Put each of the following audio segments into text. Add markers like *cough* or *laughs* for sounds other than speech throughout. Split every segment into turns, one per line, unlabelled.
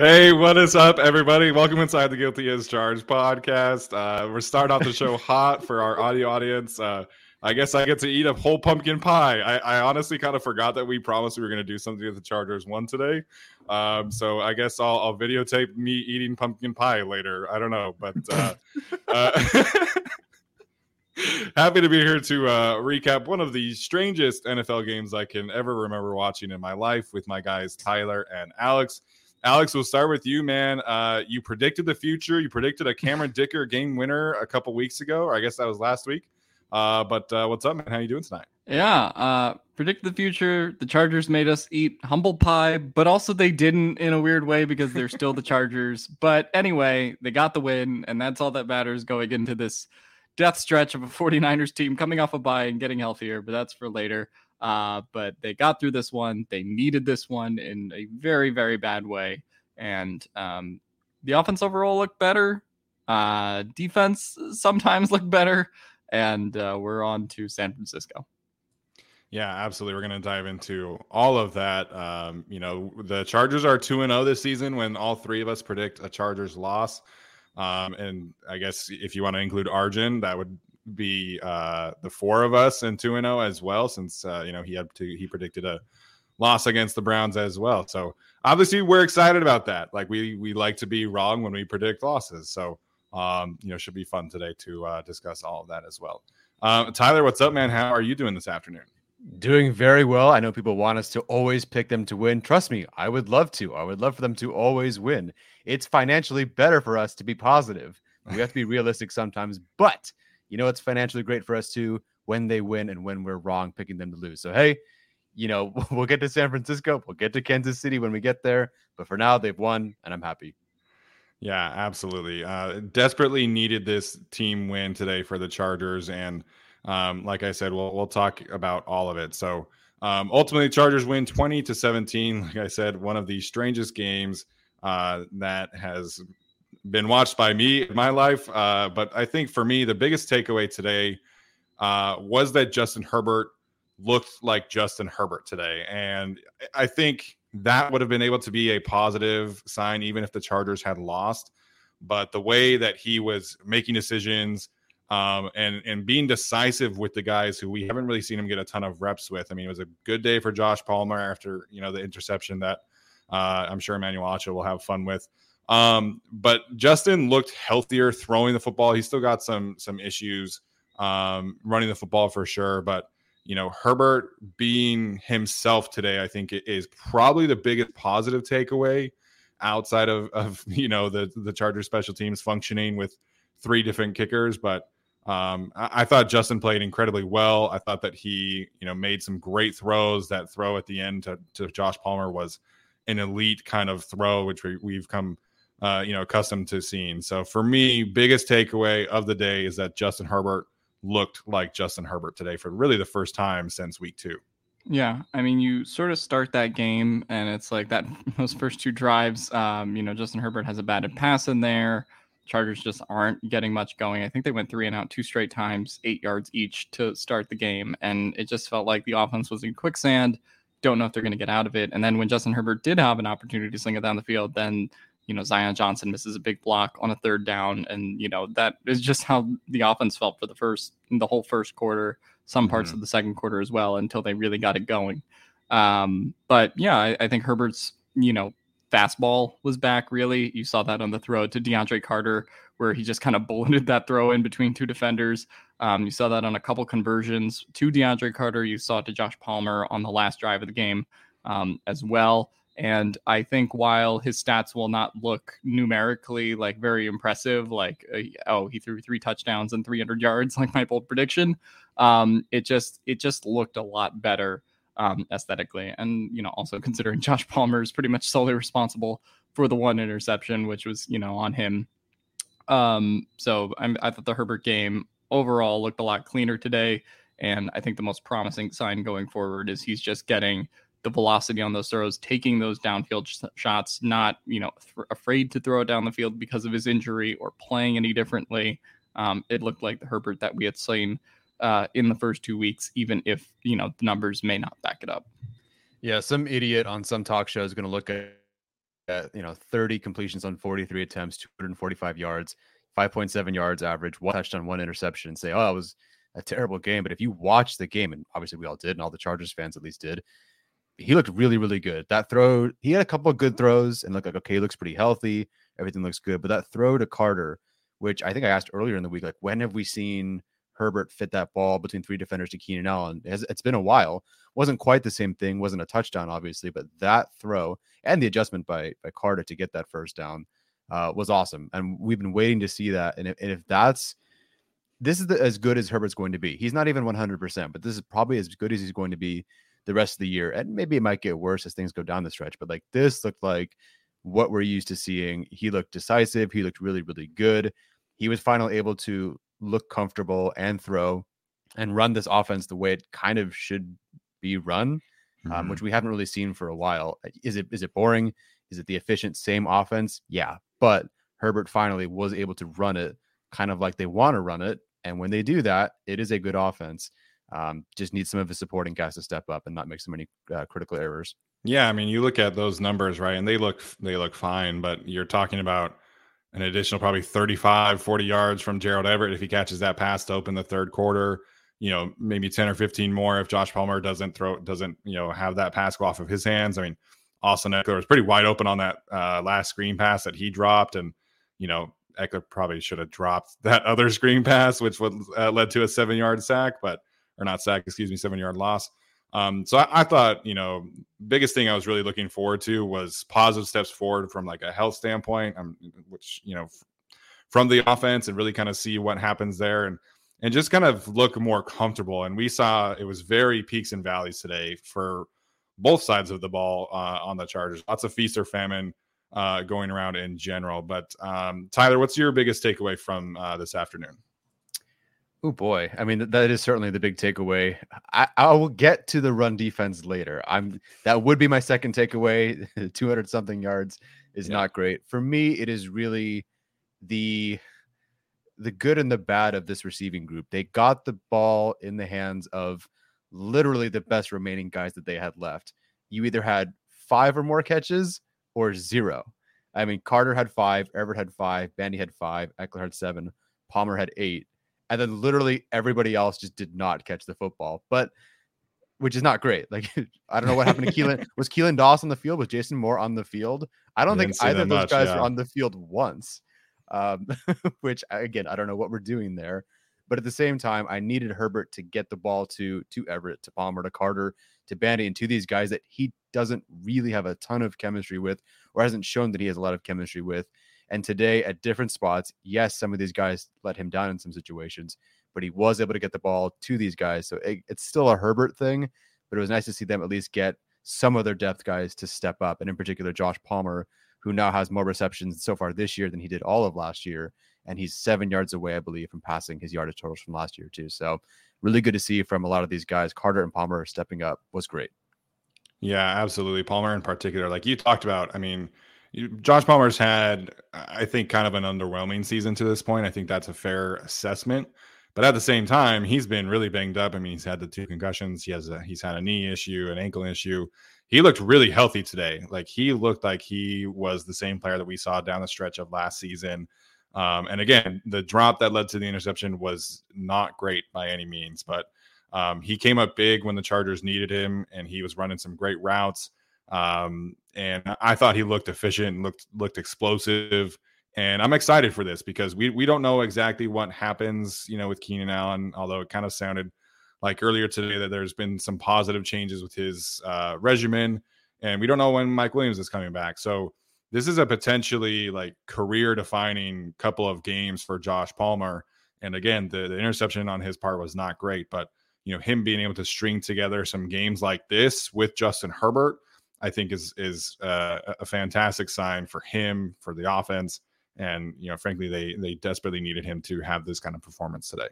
Hey, what is up, everybody? Welcome inside the Guilty as Charged podcast. Uh, we're starting off the show *laughs* hot for our audio audience. Uh, I guess I get to eat a whole pumpkin pie. I, I honestly kind of forgot that we promised we were going to do something with the Chargers one today. Um, so I guess I'll, I'll, videotape me eating pumpkin pie later. I don't know, but uh, *laughs* uh *laughs* happy to be here to uh, recap one of the strangest NFL games I can ever remember watching in my life with my guys Tyler and Alex. Alex, we'll start with you, man. Uh, you predicted the future. You predicted a Cameron Dicker game winner a couple weeks ago, or I guess that was last week. Uh, but uh, what's up, man? How you doing tonight?
Yeah, uh, predict the future. The Chargers made us eat humble pie, but also they didn't in a weird way because they're still the Chargers. *laughs* But anyway, they got the win, and that's all that matters going into this death stretch of a 49ers team coming off a bye and getting healthier. But that's for later. Uh, but they got through this one. They needed this one in a very, very bad way. And um, the offense overall looked better. Uh, defense sometimes looked better. And uh, we're on to San Francisco.
Yeah, absolutely. We're going to dive into all of that. Um, you know, the Chargers are 2 0 this season when all three of us predict a Chargers loss. Um, and I guess if you want to include Arjun, that would be uh, the four of us and two and zero oh as well, since uh, you know he had to he predicted a loss against the Browns as well. So obviously we're excited about that. Like we we like to be wrong when we predict losses. So um, you know should be fun today to uh, discuss all of that as well. Um, Tyler, what's up, man? How are you doing this afternoon?
Doing very well. I know people want us to always pick them to win. Trust me, I would love to. I would love for them to always win. It's financially better for us to be positive. We have to be realistic sometimes, but you know it's financially great for us too when they win and when we're wrong picking them to lose. So hey, you know *laughs* we'll get to San Francisco, we'll get to Kansas City when we get there, but for now they've won and I'm happy.
Yeah, absolutely. Uh, desperately needed this team win today for the Chargers, and um, like I said, we'll we'll talk about all of it. So um, ultimately, Chargers win twenty to seventeen. Like I said, one of the strangest games uh, that has been watched by me in my life. Uh, but I think for me, the biggest takeaway today uh, was that Justin Herbert looked like Justin Herbert today. And I think that would have been able to be a positive sign, even if the Chargers had lost. But the way that he was making decisions um, and and being decisive with the guys who we haven't really seen him get a ton of reps with. I mean, it was a good day for Josh Palmer after you know the interception that Uh, I'm sure Emmanuel Acho will have fun with. Um, but Justin looked healthier throwing the football. He still got some some issues um, running the football for sure, but you know Herbert being himself today, I think is probably the biggest positive takeaway outside of of *laughs* you know the the Chargers special teams functioning with three different kickers, but um, I, I, thought Justin played incredibly well. I thought that he, you know, made some great throws. That throw at the end to, to Josh Palmer was an elite kind of throw, which we, we've come uh, you know, accustomed to seeing. So for me, biggest takeaway of the day is that Justin Herbert looked like Justin Herbert today for really the first time since week two.
Yeah, I mean, you sort of start that game, and it's like that. *laughs* Those first two drives, um, you know, Justin Herbert has a batted pass in there. Chargers just aren't getting much going. I think they went three and out two straight times, eight yards each to start the game, and it just felt like the offense was in quicksand. Don't know if they're going to get out of it. And then when Justin Herbert did have an opportunity to sling it down the field, then you know, Zion Johnson misses a big block on a third down. And, you know, that is just how the offense felt for the first, the whole first quarter, some parts mm-hmm. of the second quarter as well, until they really got it going. Um, but yeah, I, I think Herbert's, you know, fastball was back really. You saw that on the throw to DeAndre Carter, where he just kind of *laughs* bulleted that throw in between two defenders. Um, you saw that on a couple conversions to DeAndre Carter. You saw it to Josh Palmer on the last drive of the game um, as well. And I think while his stats will not look numerically like very impressive, like uh, oh he threw three touchdowns and 300 yards, *laughs* like my bold prediction, um, it just it just looked a lot better um, aesthetically. And you know also considering *laughs* Josh Palmer is pretty much solely responsible for the one interception, which was you know on him. Um, so I'm, I thought the Herbert game overall looked a lot cleaner today. And I think the most promising sign going forward is he's just getting the velocity on those throws, taking those downfield sh- shots, not you know th- afraid to throw it down the field because of his injury or playing any differently. Um, it looked like the Herbert that we had seen uh, in the first two weeks, even if you know the numbers may not back it up.
Yeah, some idiot on some talk show is going to look at, at you know 30 completions on 43 attempts, 245 yards, 5.7 yards average, one touchdown, one interception, and say, "Oh, that was a terrible game." But if you watch the game, and obviously we all did, and all the Chargers fans at least did, he looked really, really good. That throw, he had a couple of good throws and looked like, okay, looks pretty healthy. Everything looks good. But that throw to Carter, which I think I asked earlier in the week, like, when have we seen Herbert fit that ball between three defenders to Keenan Allen? It has, it's been a while. Wasn't quite the same thing. Wasn't a touchdown, obviously, but that throw and the adjustment by, by Carter to get that first down uh, was awesome. And we've been waiting to see that. And if, and if that's, this is the, as good as Herbert's going to be. He's not even 100%, but this is probably as good as he's going to be the rest of the year. And maybe it might get worse as things go down the stretch, but like this looked like what we're used to seeing. He looked decisive. He looked really, really good. He was finally able to look comfortable and throw and run this offense the way it kind of should be run, um, mm-hmm. um, which we haven't really seen for a while. Is it is it boring? Is it the efficient same offense? Yeah, but Herbert finally was able to run it kind of like they want to run it, and when they do that, it is a good offense. Um, just needs some of his supporting guys to step up and not make so many uh, critical errors.
Yeah, I mean, you look at those numbers, right, and they look they look fine, but you're talking about an additional probably 35, 40 yards from Gerald Everett if he catches that pass to open the third quarter. You know, maybe 10 or 15 more if Josh Palmer doesn't throw doesn't you know have that pass go off of his hands. I mean, Austin Ekeler was pretty wide open on that uh, last screen pass that he dropped, and you know Ekeler probably should have dropped *laughs* that other screen pass, which would, uh, led to a seven yard sack, but or not sack, excuse me, seven yard loss. Um, so I, I, thought, you know, biggest thing I was really looking forward to was positive steps forward from like a health standpoint, um, which you know, f- from the offense and really kind of see what happens there and and just kind of look more comfortable. And we saw it was very peaks and valleys today for both sides of the ball uh, on the Chargers. Lots of feast or famine uh, going around in general. But um, Tyler, what's your biggest takeaway from uh, this afternoon?
Oh boy, I mean that is certainly the big takeaway. I, I will get to the run defense later. I'm that would be my second takeaway. *laughs* 200 something yards is yeah. not great for me. It is really the the good and the bad of this receiving group. They got the ball in the hands of literally the best remaining guys that they had left. You either had five or more catches or zero. I mean, Carter had five, Everett had five, Bandy had five, Ekeler had seven, Palmer had eight and then literally everybody else just did not catch the football. But which is not great. Like *laughs* I don't know what happened to Keelan. *laughs* Was Keelan Doss on the field? Was Jason Moore on the field? I don't
I
think either of those
much,
guys
yeah.
were on the field once. Um, *laughs* which again, I don't know what we're doing there. But at the same time, I needed Herbert to get the ball to to Everett, to Palmer, to Carter, to Bandy, and to these guys that he doesn't really have a ton of chemistry with, or hasn't shown that he has a lot of chemistry with. And today, at different spots, yes, some of these guys let him down in some situations, but he was able to get the ball to these guys. So it, it's still a Herbert thing, but it was nice to see them at least get some of their depth guys to step up, and in particular, Josh Palmer, who now has more receptions so far this year than he did all of last year. And he's seven yards away, I believe, from passing his yardage totals from last year, too. So, really good to see from a lot of these guys. Carter and Palmer stepping up was great.
Yeah, absolutely. Palmer in particular, like you talked about. I mean, Josh Palmer's had, I think, kind of an underwhelming season to this point. I think that's a fair assessment. But at the same time, he's been really banged up. I mean, he's had the two concussions. He has a he's had a knee issue, an ankle issue. He looked really healthy today. Like he looked like he was the same player that we saw down the stretch of last season. Um, and again, the drop that led to the interception was not great by any means, but um, he came up big when the Chargers needed him, and he was running some great routes. Um, and I thought he looked efficient and looked looked explosive. And I'm excited for this because we we don't know exactly what happens, you know, with Keenan Allen. Although it kind of sounded like earlier today that there's been some positive changes with his uh, regimen, and we don't know when Mike Williams is coming back. So this is a potentially like career defining couple of games for Josh Palmer. And again, the, the interception on his part was not great, but you know him being able to string together some games like this with Justin Herbert, I think is is uh, a fantastic sign for him for the offense. And you know, frankly, they they desperately needed him to have this kind of performance today.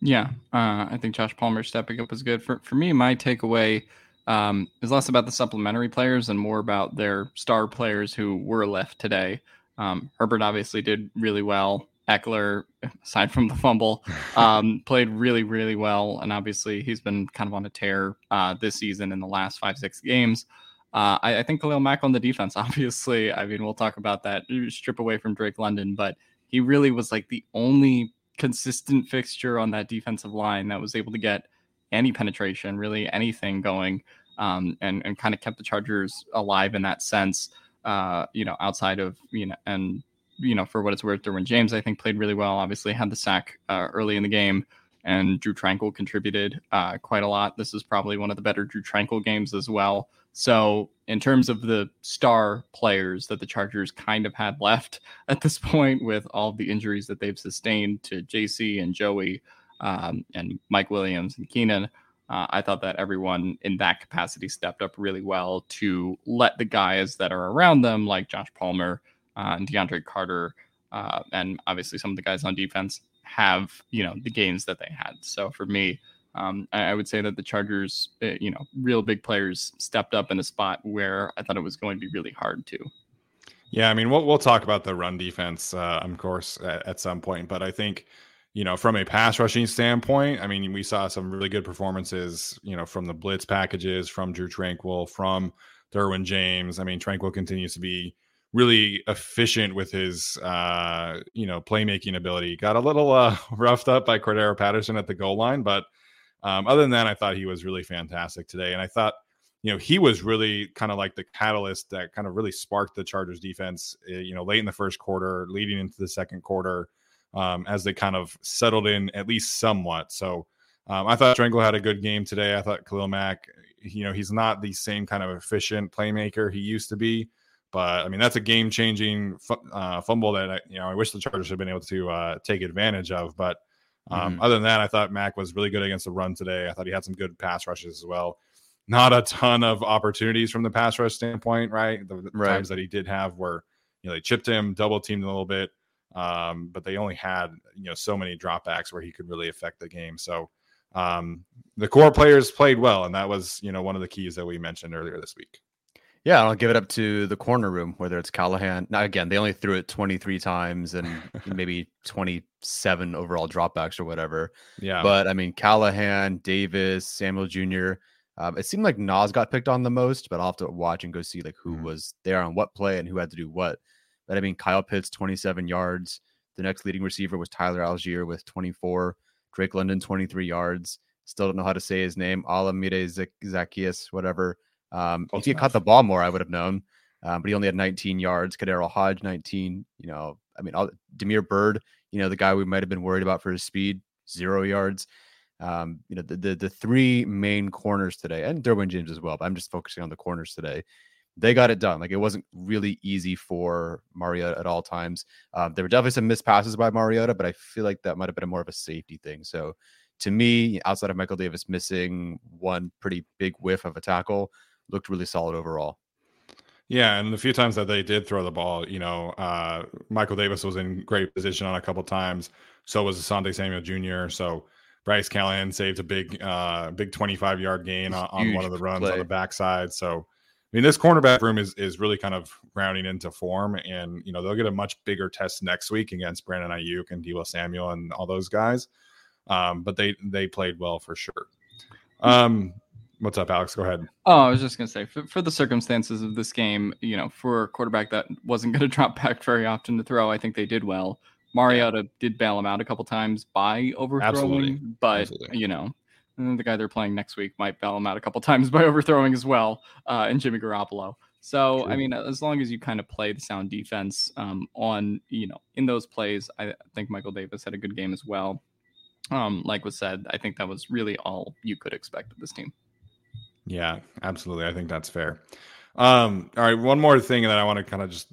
Yeah, uh, I think Josh Palmer stepping up was good. For for me, my takeaway um, is less about the supplementary players and more about their star players who were left today. Um, Herbert obviously did really well. Ekeler, aside from the fumble, um, played really, really well. And obviously, he's been kind of on a tear uh, this season in the last five, six games. Uh, I, I think Khalil Mack on the defense, *laughs* obviously. I mean, we'll talk about that strip away from Drake London, but he really was like the only consistent fixture on that defensive line that was able to get any penetration, really anything going, um, and and kind of kept the Chargers alive in that sense. Uh, you know, outside of you know, and you know, for what it's worth, Derwin James I think played really well. Obviously, had the sack uh, early in the game, and Drue Tranquill contributed uh, quite a lot. This is probably one of the better Drue Tranquill games as well. So, in terms of the star players that the Chargers kind of had left *laughs* at this point, with all the injuries that they've sustained to JC and Joey um, and Mike Williams and Keenan, uh, I thought that everyone in that capacity stepped up really well to let the guys that are around them, like Josh Palmer uh, and DeAndre Carter, uh, and obviously some of the guys on defense, have you know the games that they had. So for me, um, I, I would say that the Chargers, uh, you know, real big players stepped up in a spot where I thought it was going to be really hard to.
Yeah, I mean, we'll we'll talk about the run defense, uh, of course, at, at some point. But I think, you know, from a pass rushing standpoint, I mean, we saw some really good performances, you know, from the blitz packages, from Drue Tranquill, from Derwin James. I mean, Tranquill continues to be really efficient with his, uh, you know, playmaking ability. Got a little uh, *laughs* roughed up by Cordarrelle Patterson at the goal line, but um, other than that, I thought he was really fantastic today, and I thought you know, he was really kind of like the catalyst that kind of really sparked the Chargers defense, uh, you know, late in the first quarter, leading into the second quarter, um, as they kind of settled in at least somewhat. So um, I thought Tranquill had a good game today. I thought Khalil Mack, you know, he's not the same kind of efficient playmaker he used to be. But I mean, that's a game changing uh, fumble that I, you know I wish the Chargers had been able to uh, take advantage of. But um,
Mhm.
other than that, I thought Mack was really good against the run today. I thought he had some good pass rushes as well not a ton of opportunities from the pass rush standpoint, right? The, the
Right.
times that he did have were you know they chipped him, double teamed a little bit, um, but they only had you know so many dropbacks where he could really affect the game. So um, the core players played well, and that was you know one of the keys that we mentioned earlier this week.
Yeah, I'll give it up to the corner room, whether it's Callahan. Now, again, they only threw it 23 times and maybe 27 overall dropbacks or whatever.
Yeah,
But I mean, Callahan, Davis, Samuel Jr. Um, it seemed like Nas got picked on the most, but I'll have to watch and go see like who
Mhm.
was there on what play and who had to do what. But I mean, Kyle Pitts 27 yards. The next leading receiver was Tyler Allgeier with 24. Drake London 23 yards. Still don't know how to say his name. Alamide Zaccheaus, whatever. Um, if he had caught the ball more, I would have known. Um, but he only had 19 yards. KhaDarel Hodge, 19. You know, I mean, all, Damiere Byrd, you know, the guy we might have been worried about for his speed, zero yards. Um, you know, the, the the three main corners today, and Derwin James as well. But I'm just focusing on the corners today. They got it done. Like it wasn't really easy for Mariota at all times. Um, there were definitely some missed passes by Mariota, but I feel like that might have been more of a safety thing. So to me, outside of Michael Davis missing one pretty big whiff of a tackle, looked really solid overall.
Yeah, and the few times that they did throw the ball, you know, uh, Michael Davis was in great position on a couple times. So was Asante Samuel Jr. So Bryce Callahan saved a big, uh, big 25 yard gain on, on, one of the runs play. on the backside. So, I mean, this cornerback room is is really kind of rounding into form, and you know they'll get a much bigger test next week against Brandon Aiyuk and Deebo Samuel and all those guys. Um, but they they played well for sure. Um, What's up, Alex? Go ahead.
Oh, I was just gonna say, for, for the circumstances of this game, you know, for a quarterback that wasn't *laughs* gonna drop back very often to throw, I think they did well. Mariota did bail him out a couple times by overthrowing, Absolutely. but Absolutely. you know, the guy they're playing next week might bail him out a couple *laughs* times by overthrowing as well, uh, and Jimmy Garoppolo. So True. I mean, as long as you kind of play the sound defense um, on, you know, in those plays, I think Michael Davis had a good game as well. Um, like was said, I think that was really all you could expect of this team.
Yeah, absolutely. I think that's fair. Um, all right, one more thing that I want to kind of just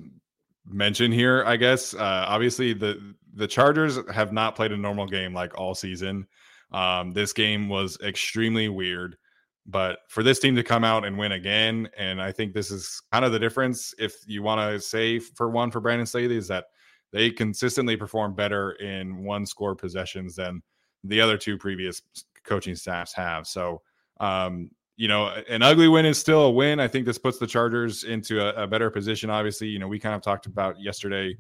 mention here, I guess. Uh, obviously, the the Chargers have not played a normal game like all season. Um, this game was extremely weird, but for this team to come out and win again, and I think this is kind of the difference. If you want to say for one for Brandon Staley, is that they consistently perform better in one score possessions than the other two previous coaching staffs have. So um, you know, an ugly win is still a win. I think this puts the Chargers into a, a better position. Obviously, you know, we kind of talked about yesterday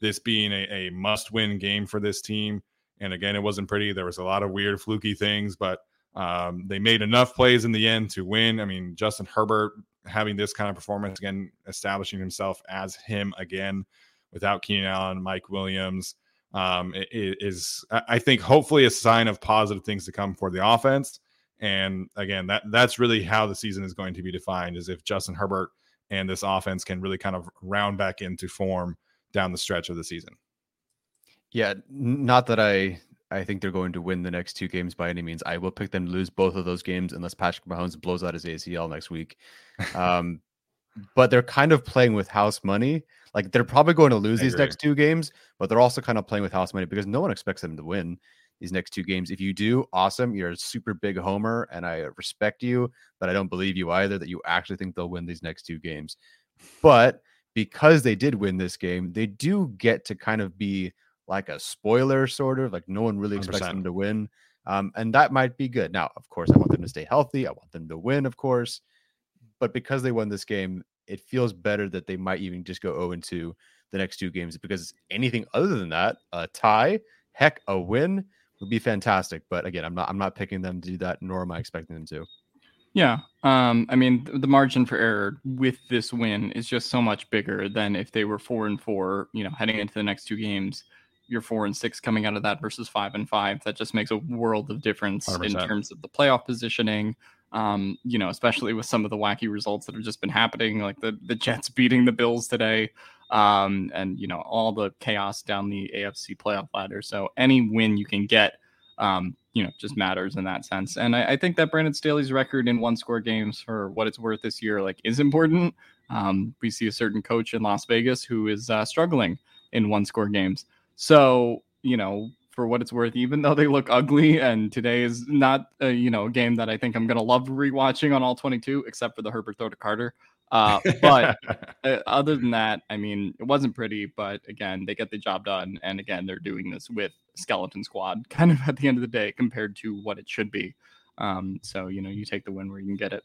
this being a, a must win game for this team. And again, it wasn't pretty. There was a lot of weird, fluky things, but um, they made enough plays in the end to win. I mean, Justin Herbert having this kind of performance again, establishing himself as him again without Keenan Allen, Mike Williams, um, is, I think, hopefully a sign of positive things to come for the offense. And again, that that's really how the season is going to be defined is if Justin Herbert and this offense can really kind of round back into form down the stretch of the season.
Yeah, not that I I think they're going to win the next two games by any means. I will pick them to lose both of those games unless Patrick Mahomes blows out his ACL next week. *laughs* Um, but they're kind of playing with house money. Like they're probably going to lose these next two games, but they're also kind of playing with house money because no one expects them to win these next two games. If you do, awesome. You're a super big homer, and I respect you, but I don't believe you either that you actually think they'll win these next two games. But because they did win this game, they do get to kind of be like a spoiler, sort of like no one really expects 100%. them to win. Um, and that might be good. Now, of course, I want them to stay healthy. I want them to win, of course. But because they won this game, it feels better that they might even just go 0 2 the next two games because anything other than that, a tie, heck, a win, would be fantastic. But again, I'm not I'm not picking them to do that, nor am I expecting them to.
Yeah. Um, I mean, the margin for error with this win is just so much bigger than if they were four and four, you know, heading into the next two games. You're four and six coming out of that versus five and five. That just makes a world of difference 100%. in terms of the playoff positioning. Um, you know, especially with some of the wacky results that have just been happening, like the the Jets beating the Bills today um, and you know all the chaos down the AFC playoff ladder. So any win you can get, um, you know, just matters in that sense. And I, I, think that Brandon Staley's record in one score games for what it's worth this year, like, is important. Um, we see a certain coach in Las Vegas who is uh, struggling in one score games. So you know, for what it's worth, even though they look ugly, and today is not a, you know a game that I think I'm gonna love rewatching on all 22, except for the Herbert throw to Carter. Uh, but *laughs* uh, other than that, I mean, it wasn't pretty, but again, they get the job done. And again, they're doing this with skeleton squad *laughs* kind of at the end of the day compared to what it should be. Um, so, you know, you take the win where you can get it.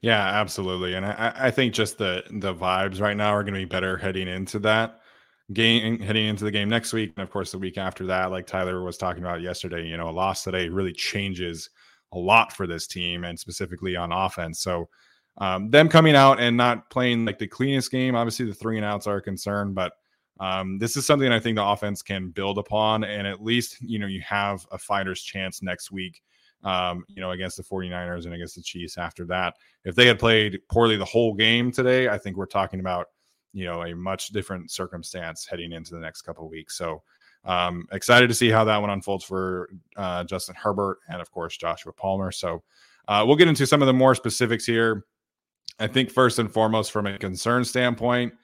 Yeah, absolutely. And I, I think just the, the vibes right now are going to be better heading into that game, heading into the game next week. And of course, the week after that, like Tyler was talking about yesterday, you know, a loss today really changes a lot for this team and specifically on offense. So, um, them coming out and not playing like the cleanest game. Obviously, the three and outs are a concern, but um, this is something I think the offense can build upon, and at least you know you have a fighter's chance next week um, you know, against the 49ers and against the Chiefs after that. If they had played poorly the whole game today, I think we're talking about, you know, a much different circumstance heading into the next couple weeks. So um, excited to see how that one unfolds for uh, Justin Herbert and, of course, Joshua Palmer. So uh, we'll get into some of the more specifics here. I think first and foremost, from a concern standpoint,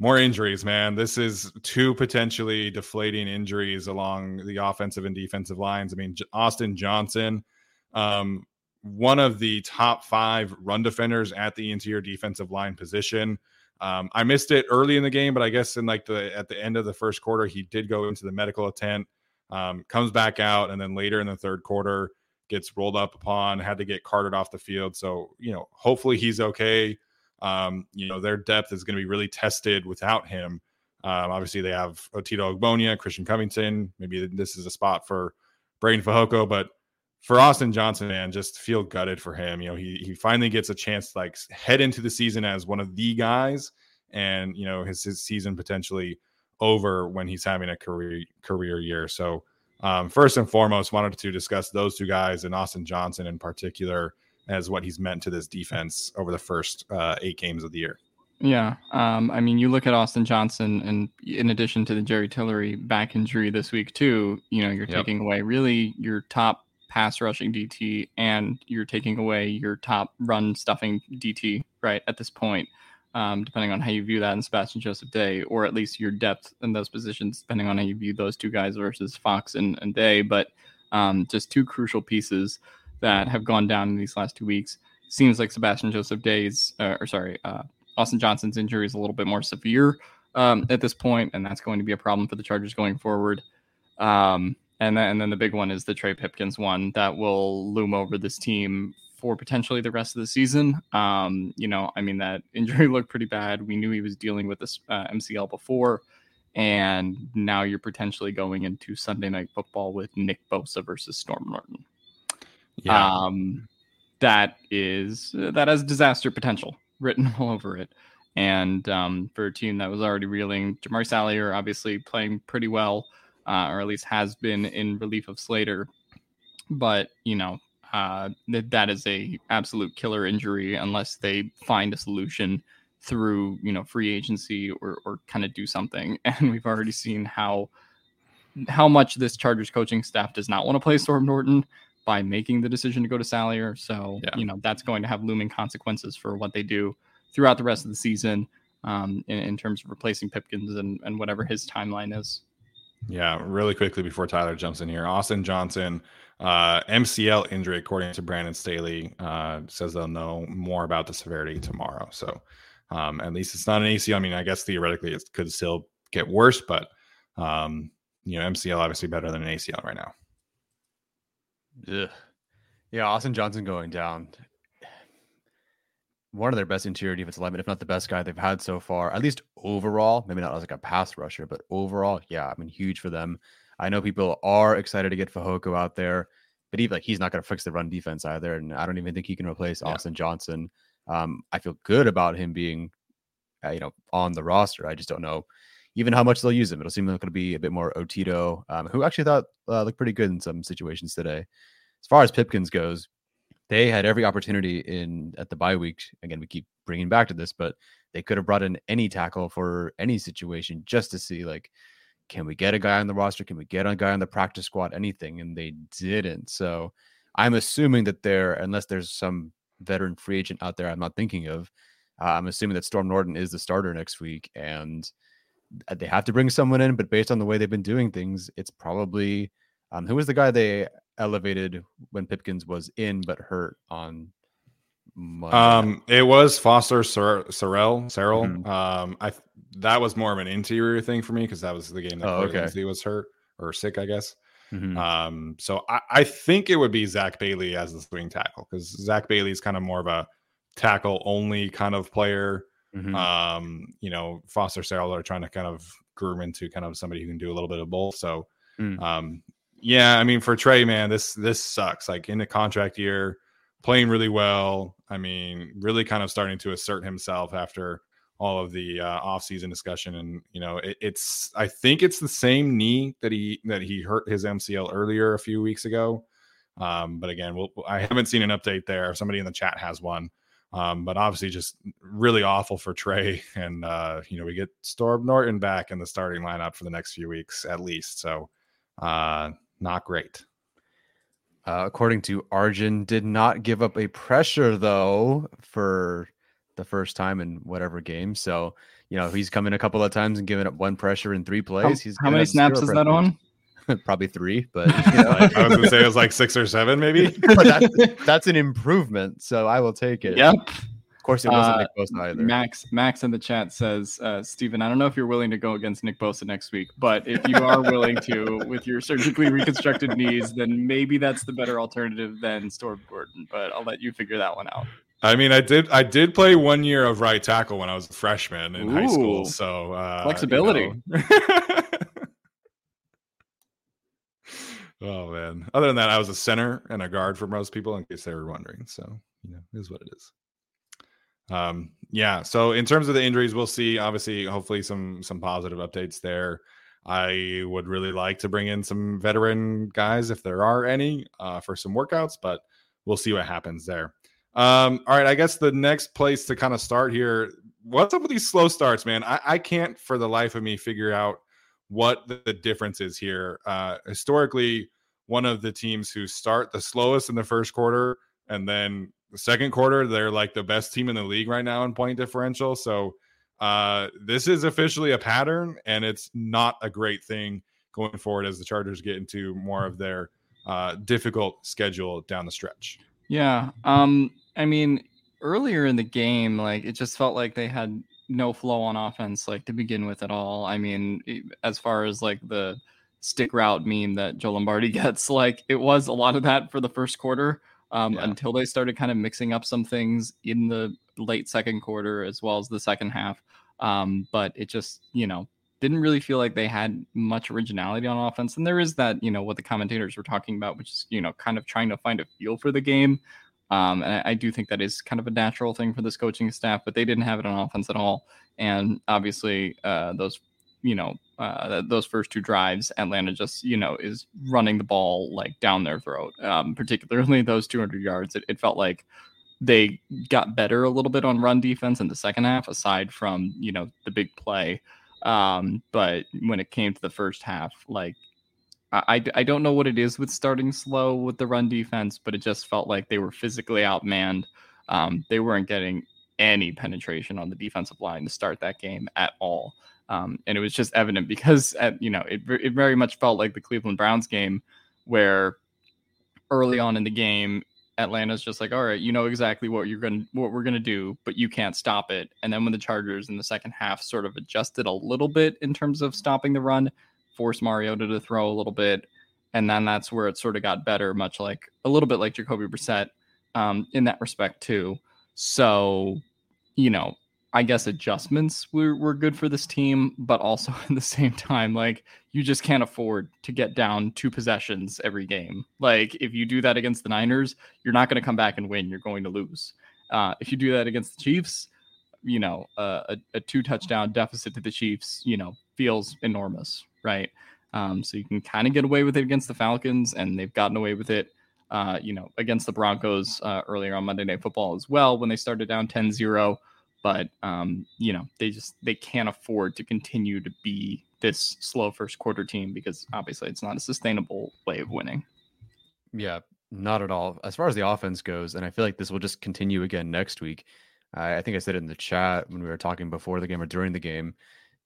more injuries, man. This is two potentially deflating injuries along the offensive and defensive lines. I mean, Austin Johnson, um, one of the top five run defenders at the interior defensive line position. Um, I missed it early in the game, but I guess in like the at the end of the first quarter, he did go into the medical tent, um, comes back out, and then later in the third quarter gets rolled up upon, had to get carted off the field. So you know, hopefully he's okay. Um, you know, their depth is going to be really tested without him. Um, obviously, they have Otito Ogbonnia, Christian Covington. Maybe this is a spot for Breiden Fehoko, but for Austin Johnson, man, just feel gutted for him. You know, he he finally gets a chance to like head into the season as one of the guys, and you know his his season potentially over when he's having a career career year. So um, first and foremost, wanted to discuss those two guys and Austin Johnson in particular as what he's meant to this defense over the first uh, eight games of the year.
Yeah. Um, I mean, you look at Austin Johnson, and in addition to the Jerry Tillery back injury this week, too, you know, you're yep. taking away really your top pass rushing DT and you're taking away your top run stuffing DT, right, at this point, um, depending on how you view that in Sebastian Joseph Day, or at least your depth in those positions, depending on how you view those two guys versus Fox and, and Day. But um, just two crucial pieces that have gone down in these last two weeks. Seems like Sebastian Joseph Day's, uh, or sorry, uh, Austin Johnson's injury is a little bit more severe um, at this point, and that's going to be a problem for the Chargers going forward. Um, and then, and then the big one is the Trey Pipkins one that will loom over this team for potentially the rest of the season. Um, you know, I mean, that *laughs* injury looked pretty bad. We knew he was dealing with this uh, MCL before, and now you're potentially going into Sunday Night Football with Nick Bosa versus Storm Norton. Yeah. Um, that is that has disaster potential *laughs* written all over it. And um, for a team that was already reeling, Jamaree Salyer obviously playing pretty well uh, or at least has been in relief of Slater. But you know uh, that that is a absolute killer injury unless they find a solution through you know free agency or or kind of do something. *laughs* And we've already seen how how much this Chargers coaching staff does not want to play Storm Norton by making the decision to go to Salyer. So yeah. you know that's going to have looming consequences for what they do throughout the rest of the season um, in, in terms of replacing Pipkins and, and whatever his timeline is.
Yeah, really quickly before Tyler jumps in here, Austin Johnson, uh, MCL injury, according to Brandon Staley, uh, says they'll know more about the severity tomorrow. So um, at least it's not an ACL. I mean, I guess theoretically it could still get worse, but um, you know, MCL obviously better than an ACL right now.
Ugh. Yeah, Austin Johnson going down one of their best interior defensive linemen, if not the best guy they've had so far, at least overall. Maybe not as like a pass rusher, but overall, yeah, I mean, huge for them. I know people are excited to get Fehoko out there, but even like he's not going to fix the run defense either, and I don't even think he can replace yeah. Austin Johnson. Um, I feel good about him being, uh, you know, on the roster. I just don't know even how much they'll use him. It'll seem like it'll be a bit more Otito, um, who actually thought uh, looked pretty good in some situations today. As far as Pipkins goes, they had every opportunity in at the bye week. Again, we keep bringing back to this, but they could have brought in any tackle for any situation just to see like, can we get a guy on the roster? Can we get a guy on the practice squad? Anything, and they didn't. So I'm assuming that they're unless there's some veteran free agent out there I'm not thinking of. Uh, I'm assuming that Storm Norton is the starter next week, and they have to bring someone in. But based on the way they've been doing things, it's probably um, who was the guy they elevated when Pipkins was in but hurt on.
Um, it was Foster Sarell, Sarell. Mm-hmm. Um, I that was more of an interior thing for me because that was the game that oh, okay. was hurt or sick, I guess. Mm-hmm. Um, so I, I think it would be Zack Bailey as the swing tackle because Zack Bailey is kind of more of a tackle only kind of player. Mm-hmm. Um, you know, Foster Sarell are trying to kind of groom into kind of somebody who can do a little bit of both. So, mm. um, yeah, I mean for Trey, man, this this sucks. Like in the contract year, playing really well. I mean, really kind of starting to assert himself after all of the uh, offseason discussion. And you know, it, it's I think it's the same knee that he that he hurt his MCL earlier a few weeks ago. Um, but again, we'll, I haven't seen an update there. Somebody in the chat has one. Um, but obviously, just really awful for Trey. *laughs* And, uh, you know, we get Storm Norton back in the starting lineup for the next few weeks at least. So, uh, not great.
Uh, according to Arjun, did not give up a pressure though for the first time in whatever game. So, you know, he's come in a couple of times and given up one pressure in three plays.
How,
he's
how many snaps is that on? *laughs*
Probably three, but *laughs* you know.
like, I was gonna say it was like six or seven, maybe. *laughs*
but that's, that's an improvement, so I will take it.
Yep.
Of course, it wasn't
Uh,
Nick Bosa either.
Max Max in the chat says, uh, Steven, I don't know if you're willing to go against Nick Bosa next week, but if you are willing to *laughs* with your surgically reconstructed knees, then maybe that's the better alternative than Storm Gordon. But I'll let you figure that one out.
I mean, I did I did play one year of right tackle when I was a freshman in high school. So uh, you
Flexibility.
know. *laughs* oh man. Other than that, I was a center and a guard for most people, in case they were wondering. So you know, it is what it is. Um, yeah. So in terms of the injuries, we'll see. Obviously, hopefully some some positive updates there. I would really like to bring in some veteran guys if there are any uh, for some workouts, but we'll see what happens there. Um, all right, I guess the next place to kind of start here. What's up with these slow starts, man? I, I can't for the life of me figure out what the, the difference is here. Uh, historically, one of the teams who start the slowest in the first quarter and then the second quarter, they're like the best team in the league right now in point differential. So uh, this is officially a pattern, and it's not a great thing going forward as the Chargers get into more of their uh, difficult schedule down the stretch.
Yeah. Um, I mean, earlier in the game, like it just felt like they had no flow on offense, like to begin with at all. I mean, as far as like the stick route meme that Joe Lombardi *laughs* gets, like it was a lot of that for the first quarter. Um,
Yeah.
until they started kind of mixing up some things in the late second quarter as well as the second half. Um, but it just, you know, didn't really feel like they had much originality on offense. And there is that, you know, what the commentators were talking about, which is, you know, kind of trying to find a feel for the game. Um, and I, I do think that is kind of a natural thing for this coaching staff, but they didn't have it on offense at all. And obviously, uh, those, you know, uh, those first two drives, Atlanta just, you know, is running the ball like down their throat. Um, particularly *laughs* those 200 yards, it, it felt like they got better a little bit on run defense in the second half, aside from you know the big play. Um, but when it came to the first half, like I, I don't know what it is with starting slow with the run defense, but it just felt like they were physically outmanned. Um, they weren't getting any penetration on the defensive line to start that game at all. Um, and it was just evident because at, you know it, it very much felt like the Cleveland Browns game where early on in the game Atlanta's just like, all right, you know exactly what you're going to what we're going to do, but you can't stop it. And then when the Chargers in the second half sort of adjusted a little bit in terms of stopping the run, forced Mariota to throw a little bit, and then that's where it sort of got better, much like a little bit like Jacoby Brissett um, in that respect too. So, you know, I guess adjustments were, were good for this team, but also *laughs* at the same time, like you just can't afford to get down two possessions every game. Like if you do that against the Niners, you're not going to come back and win. You're going to lose. Uh, if you do that against the Chiefs, you know, uh, a, a two touchdown deficit to the Chiefs, you know, feels enormous, right? Um, so you can kind of get away with it against the Falcons, and they've gotten away with it, uh, you know, against the Broncos uh, earlier on Monday Night Football as well when they started down 10 0 but um, you know they just they can't afford to continue to be this slow first quarter team because obviously it's not a sustainable way of winning.
Yeah, not at all. As far as the offense goes, and I feel like this will just continue again next week. I, I think I said it in the chat when we were talking before the game or during the game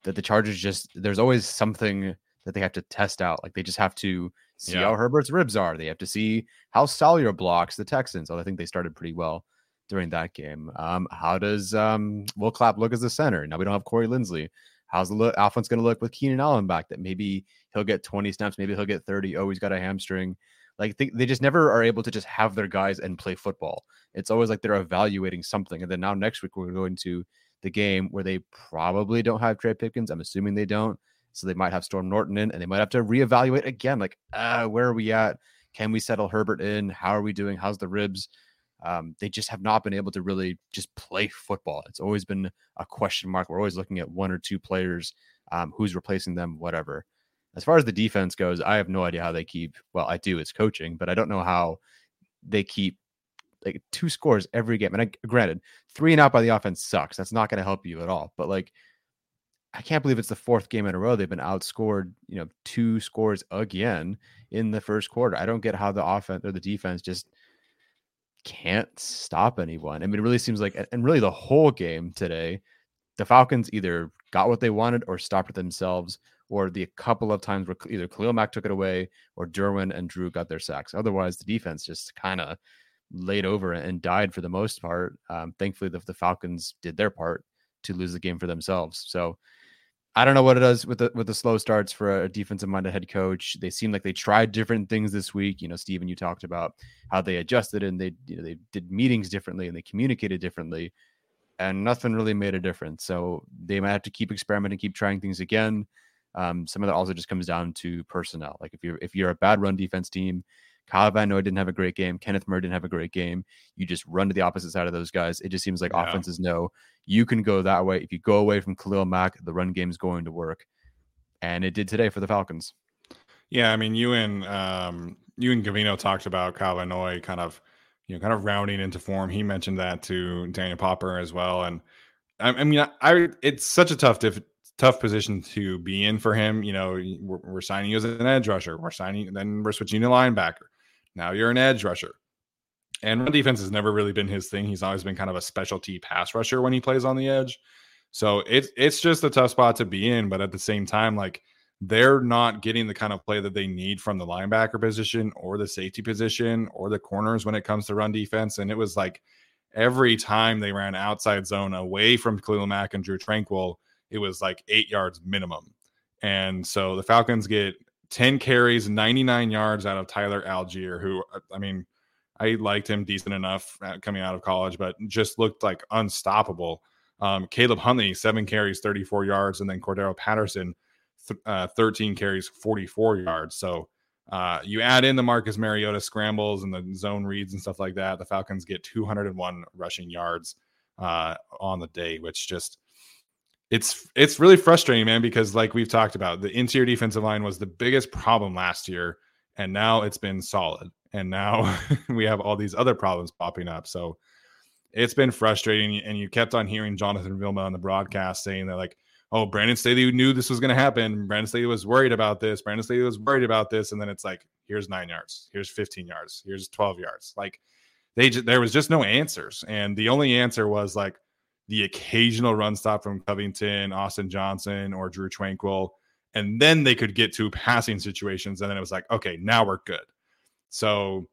that the Chargers just there's always something that they have to test out. Like they just have to see
Yeah.
how Herbert's ribs are. They have to see how Salyer blocks the Texans. Although I think they started pretty well during that game. Um, how does um, Will Clapp look as a center? Now we don't have Corey Linsley. How's the look, offense going to look with Keenan Allen back? That maybe he'll get 20 snaps, maybe he'll get 30. Oh, he's got a hamstring. Like they, they just never are able to just have their guys and play football. It's always like they're evaluating something. And then now next week we're going to the game where they probably don't have Trey Pipkins. I'm assuming they don't. So they might have Storm Norton in and they might have to reevaluate again. Like, uh, where are we at? Can we settle Herbert in? How are we doing? How's the ribs? Um, they just have not been able to really just play football. It's always been a question mark. We're always looking at one or two players, um, who's replacing them, whatever. As far as the defense goes, I have no idea how they keep. Well, I do. It's coaching, but I don't know how they keep like two scores every game. And I, granted, three and out by the offense sucks. That's not going to help you at all. But like, I can't believe it's the fourth game in a row they've been outscored. You know, two scores again in the first quarter. I don't get how the offense or the defense just can't stop anyone. I mean, it really seems like, and really the whole game today, the Falcons either got what they wanted or stopped it themselves, or the couple of times where either Khalil Mack took it away or Derwin and Drue got their sacks. Otherwise, the defense just kind of laid over and died for the most part. Um, thankfully, the, the Falcons did their part to lose the game for themselves. So I don't know what it does with the with the slow starts for a defensive minded head coach. They seem like they tried different things this week. You know, Steven, you talked about how they adjusted and they you know, they did meetings differently and they communicated differently, and nothing really made a difference. So they might have to keep experimenting, keep trying things again. Um, some of that also just comes down to personnel. Like if you're if you're a bad run defense team, Kyle Van Noy didn't have a great game. Kenneth Murray didn't have a great game. You just run to the opposite side of those guys. It just seems like yeah. offenses know you can go that way. If you go away from Khalil Mack, the run game is going to work. And it did today for the Falcons.
Yeah, I mean, you and um, you and Gavino talked about Kyle Van Noy kind of, you know, kind of rounding into form. He mentioned that to Daniel Popper as well. And I, I mean, I, I, it's such a tough, diff, tough position to be in for him. You know, we're, we're signing you as an edge rusher. We're signing, then we're switching to linebacker. Now you're an edge rusher. And run defense has never really been his thing. He's always been kind of a specialty pass rusher when he plays on the edge. So it's it's just a tough spot to be in, but at the same time, like they're not getting the kind of play that they need from the linebacker position or the safety position or the corners when it comes to run defense. And it was like every time they ran outside zone away from Khalil Mack and Drue Tranquill, it was like eight yards minimum. And so the Falcons get 10 carries, 99 yards out of Tyler Allgeier, who, uh, I mean, I liked him decent enough coming out of college, but just looked like unstoppable. Um, Caleb Huntley, seven carries, 34 yards, and then Cordarrelle Patterson, th- uh, 13 carries, 44 yards. So uh, you add in the Marcus Mariota scrambles and the zone reads and stuff like that. The Falcons get 201 rushing yards uh, on the day, which just it's it's really frustrating, man, because like we've talked about, the interior defensive line was the biggest problem last year, and now it's been solid. And now *laughs* we have all these other problems popping up. So it's been frustrating. And you kept on hearing Jonathan Vilma on the broadcast saying that, like, oh, Brandon Staley knew this was going to happen. Brandon Staley was worried about this. Brandon Staley was worried about this. And then it's like, here's nine yards, here's 15 yards, here's 12 yards. Like, they there was just no answers. And the only answer was like, the occasional run stop from Covington, Austin Johnson, or Drue Tranquill. And then they could get to passing situations. And then it was like, okay, now we're good. So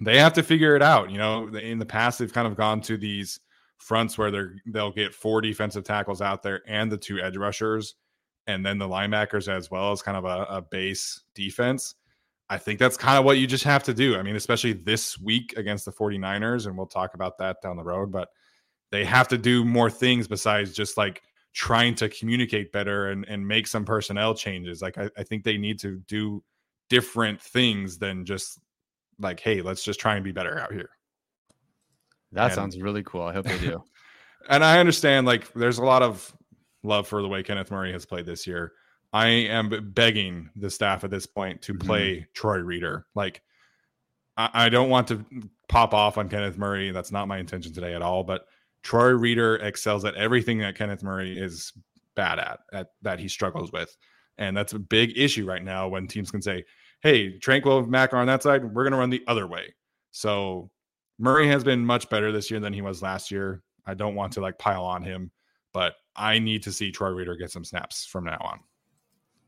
they have to figure it out. You know, in the past, they've kind of gone to these fronts where they're they'll get four defensive tackles out there and the two edge rushers, and then the linebackers as well as kind of a, a base defense. I think that's kind of what you just have to do. I mean, especially this week against the 49ers, and we'll talk about that down the road, but they have to do more things besides just like trying to communicate better and, and make some personnel changes. Like I, I think they need to do different things than just like, hey, let's just try and be better out here.
That and, sounds really cool. I hope they do. *laughs*
and I understand like there's a lot of love for the way Kenneth Murray has played this year. I am begging the staff at this point to mm-hmm. play mm-hmm. Troy Reeder. Like I, I don't want to pop off on Kenneth Murray. That's not my intention today at all. But Troy Reeder excels at everything that Kenneth Murray is bad at, at that he struggles with. And that's a big issue right now when teams can say, hey, Tranquill Mack are on that side, we're going to run the other way. So Murray has been much better this year than he was last year. I don't want to like pile on him, but I need to see Troy Reeder get some snaps from now on.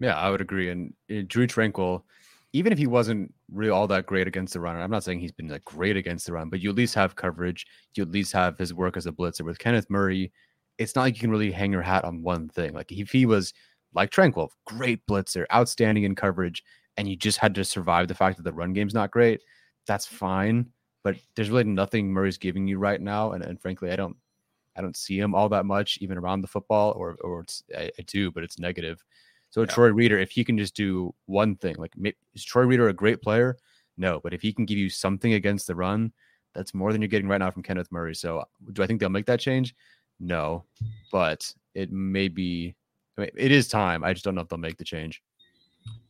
Yeah, I would agree. And Drue Tranquill, even if he wasn't really all that great against the run, I'm not saying he's been like great against the run, but you at least have coverage. You at least have his work as a blitzer. With Kenneth Murray, it's not like you can really hang your hat on one thing. Like if he was like Tranquill, great blitzer, outstanding in coverage, and you just had to survive the fact that the run game's not great, that's fine. But there's really nothing Murray's giving you right now, and, and frankly, I don't, I don't see him all that much even around the football, or or I, I do, but it's negative. So yeah. Troy Reeder, if he can just do one thing, like is Troy Reeder a great player? No, but if he can give you something against the run, that's more than you're getting right now from Kenneth Murray. So do I think they'll make that change? No, but it may be. I mean, it is time. I just don't know if they'll make the change.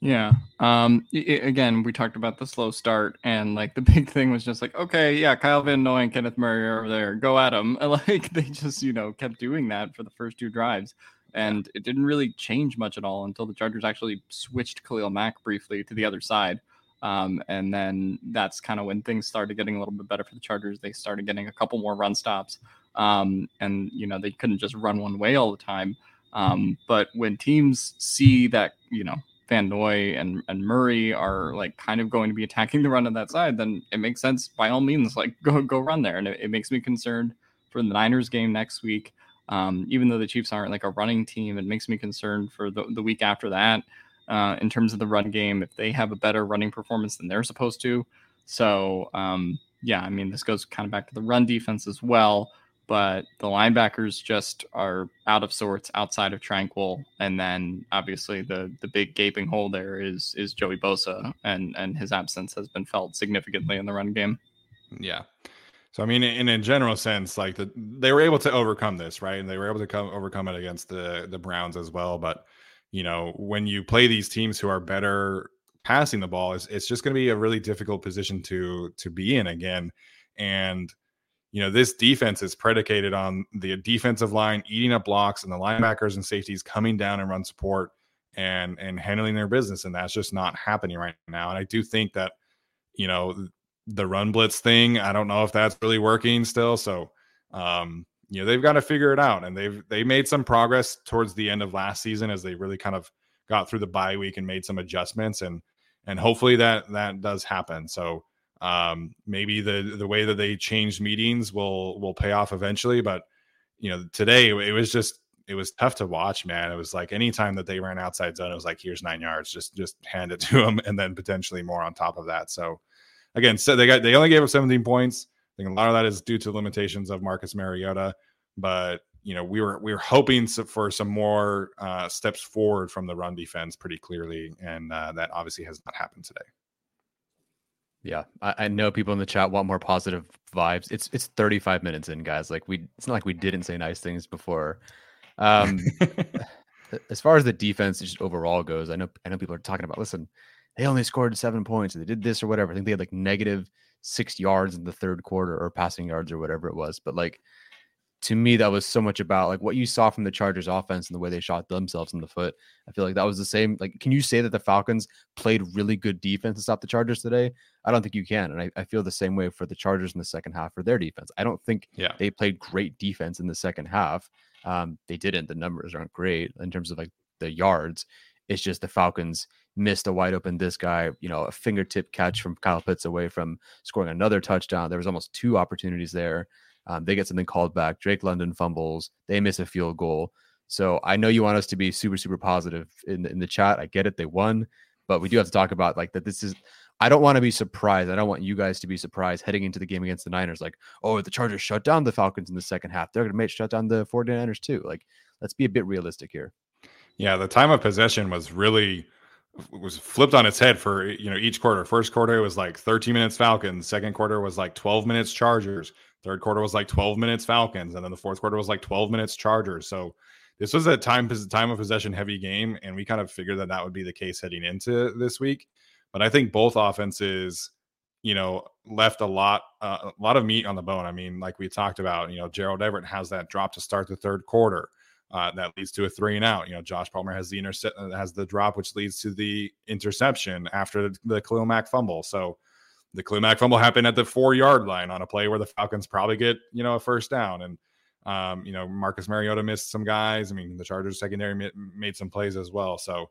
Yeah. Um. i- again, we talked about the slow start, and like the *laughs* big thing was just like, okay, yeah, Kyle Van Noy and Kenneth Murray are over there. Go at them. *laughs* Like they just, you know, kept doing that for the first two drives, and it didn't really change much at all until the Chargers actually switched Khalil Mack briefly to the other side. Um, and then that's kind of when things started getting a little bit better for the Chargers. They started getting a couple more run stops. Um, and you know, they couldn't just run one way all the time. Um, but when teams see that, you know, Van Noy and, and Murray are like kind of going to be attacking the run on that side, then it makes sense by all means, like *laughs* go go run there. And it, it makes me concerned for the Niners game next week. Um, even though the Chiefs aren't like a running team, it makes me concerned for the, the week after that uh, in terms of the run game if they have a better running performance than they're supposed to. So um, yeah, I mean this goes kind of back to the run defense as well. But the linebackers just are out of sorts outside of Tranquill, and then obviously the the big gaping hole there is is Joey Bosa, and and his absence has been felt significantly in the run game.
Yeah. So I mean, in a general sense, like the, they were able to overcome this, right? And they were able to come overcome it against the the Browns as well. But you know, when you play these teams who are better passing the ball, it's, it's just going to be a really difficult position to to be in again. And you know, this defense is predicated on the defensive line eating up blocks and the linebackers and safeties coming down and run support and and handling their business, and that's just not happening right now. And I do think that you know the run blitz thing. I don't know if that's really working still. So um, you know they've got to figure it out, and they've they made some progress towards the end of last season as they really kind of got through the bye week and made some adjustments, and and hopefully that that does happen. So um, maybe the the way that they changed meetings will will pay off eventually, but you know today it was just it was tough to watch, man. It was like anytime that they ran outside zone, it was like here's nine yards, just just hand it to them, and then potentially more on top of that. So again, so they got they only gave up 17 points. I think a lot of that is due to limitations of Marcus Mariota, but you know we were we were hoping for some more uh, steps forward from the run defense pretty clearly, and uh, that obviously has not happened today.
Yeah, I, I, know people in the chat want more positive vibes. It's it's 35 minutes in, guys. Like we, it's not like we didn't say nice things before. Um, *laughs* as far as the defense just overall goes, I know I know people are talking about. Listen, they only scored seven points. They did this or whatever. I think they had like negative six yards in the third quarter or passing yards or whatever it was. But like to me, that was so much about like what you saw from the Chargers offense and the way they shot themselves in the foot. I feel like that was the same. Like, can you say that the Falcons played really good defense to stop the Chargers today? I don't think you can. And I, I feel the same way for the Chargers in the second half for their defense. I don't think
yeah.
they played great defense in the second half. Um, they didn't. The numbers aren't great in terms of like the yards. It's just the Falcons missed a wide open this guy, you know, a fingertip catch from Kyle Pitts away from scoring another touchdown. There was almost two opportunities there. Um, they get something called back. Drake London fumbles. They miss a field goal. So I know you want us to be super, super positive in, in the chat. I get it. They won, but we do have to talk about like that. This is, I don't want to be surprised. I don't want you guys to be surprised heading into the game against the Niners. Like, oh, the Chargers shut down the Falcons in the second half. They're going to make shut down the 49ers too. Like, let's be a bit realistic here.
Yeah, the time of possession was really was flipped on its head for you know each quarter. First quarter was like 13 minutes Falcons, second quarter was like 12 minutes Chargers, third quarter was like 12 minutes Falcons, and then the fourth quarter was like 12 minutes Chargers. So this was a time time of possession heavy game, and we kind of figured that that would be the case heading into this week. But I think both offenses, you know, left a lot uh, a lot of meat on the bone. I mean, like we talked about, you know, Gerald Everett has that drop to start the third quarter uh, that leads to a three and out. You know, Josh Palmer has the intercept uh, has the drop, which leads to the interception after the, the Khalil Mack fumble. So the Khalil Mack fumble happened at the four yard line on a play where the Falcons probably get you know a first down, and um, you know Marcus Mariota missed some guys. I mean, the Chargers secondary made some plays as well. So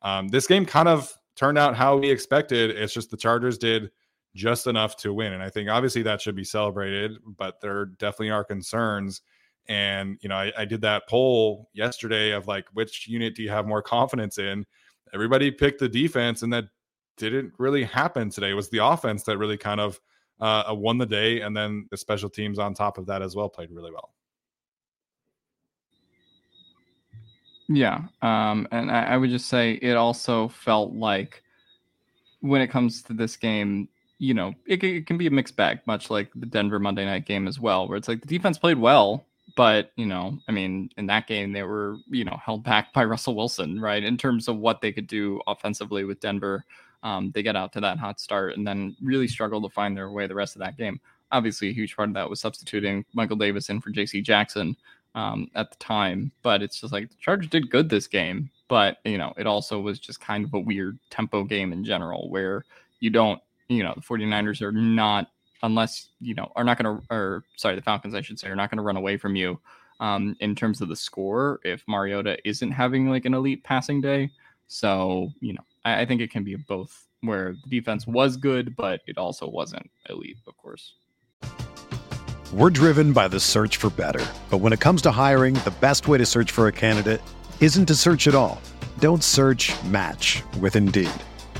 um, this game kind of turned out how we expected. It's just the Chargers did just enough to win, and I think obviously that should be celebrated, but there definitely are concerns and, you know, I, I did that poll yesterday of like, which unit do you have more confidence in? Everybody picked the defense, and that didn't really happen today. It was the offense that really kind of uh, won the day. And then the special teams on top of that as well played really well.
Yeah. Um, and I, I would just say it also felt like when it comes to this game, you know, it, it, can be a mixed bag, much like the Denver Monday night game as well, where it's like the defense played well, but you know, I mean, in that game they were you know held back by Russell Wilson, right? In terms of what they could do offensively with Denver, um, they get out to that hot start and then really struggle to find their way the rest of that game. Obviously, a huge part of that was substituting Michael Davis in for J.C. Jackson um, at the time, but it's just like the Chargers did good this game, but you know, it also was just kind of a weird tempo game in general where you don't, you know, the 49ers are not unless you know are not going to or sorry the falcons i should say are not going to run away from you um, in terms of the score if mariota isn't having like an elite passing day. So you know I, I think it can be both where the defense was good but it also wasn't elite of course.
We're driven by the search for better. But when it comes to hiring the best way to search for a candidate isn't to search at all. Don't search match with indeed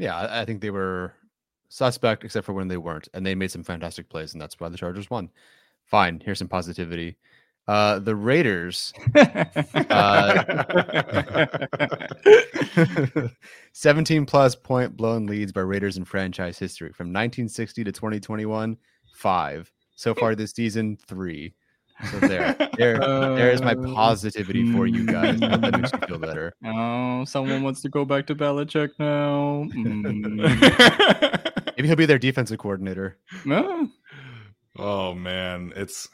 Yeah, I, think they were suspect except for when they weren't, and they made some fantastic plays, and that's why the Chargers won. Fine, here's some positivity. Uh, the Raiders, uh, *laughs* 17 plus point blown leads by Raiders in franchise history from 1960 to 2021, five. So far this season, three. So there, there, uh, there is my uh, positivity for you guys. That makes you feel better. *laughs*
Oh, someone wants to go back to Belichick now. *laughs* Mm.
Maybe he'll be their defensive coordinator.
No. Oh man, it's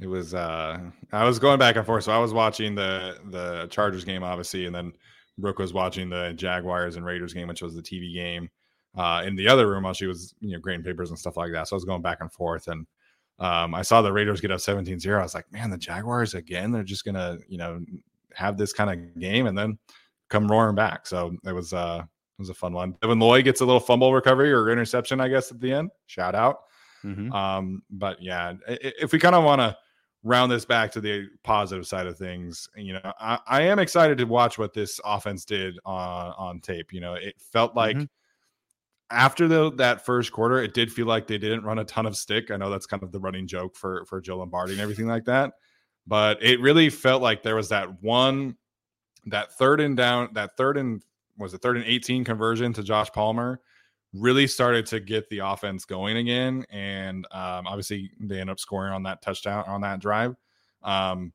it was. uh I was going back and forth. So I was watching the the Chargers game, obviously, and then Brooke was watching the Jaguars and Raiders game, which was the TV game. Uh, in the other room while she was, you know, grading papers and stuff like that. So I was going back and forth, and um, I saw the Raiders get up 17 0. I was like, man, the Jaguars again, they're just going to, you know, have this kind of game and then come roaring back. So it was, uh, it was a fun one. Devin Lloyd gets a little fumble recovery or interception, I guess, at the end. Shout out. Mm-hmm. Um, but yeah, if we kind of want to round this back to the positive side of things, you know, I, I, am excited to watch what this offense did on on tape. You know, it felt like mm-hmm after the, that first quarter, it did feel like they didn't run a ton of stick. I know that's kind of the running joke for for Joe Lombardi and everything like that, but it really felt like there was that one, that third and down, that third and was it third and eighteen conversion to Josh Palmer, really started to get the offense going again, and um, obviously they end up scoring on that touchdown on that drive. Um,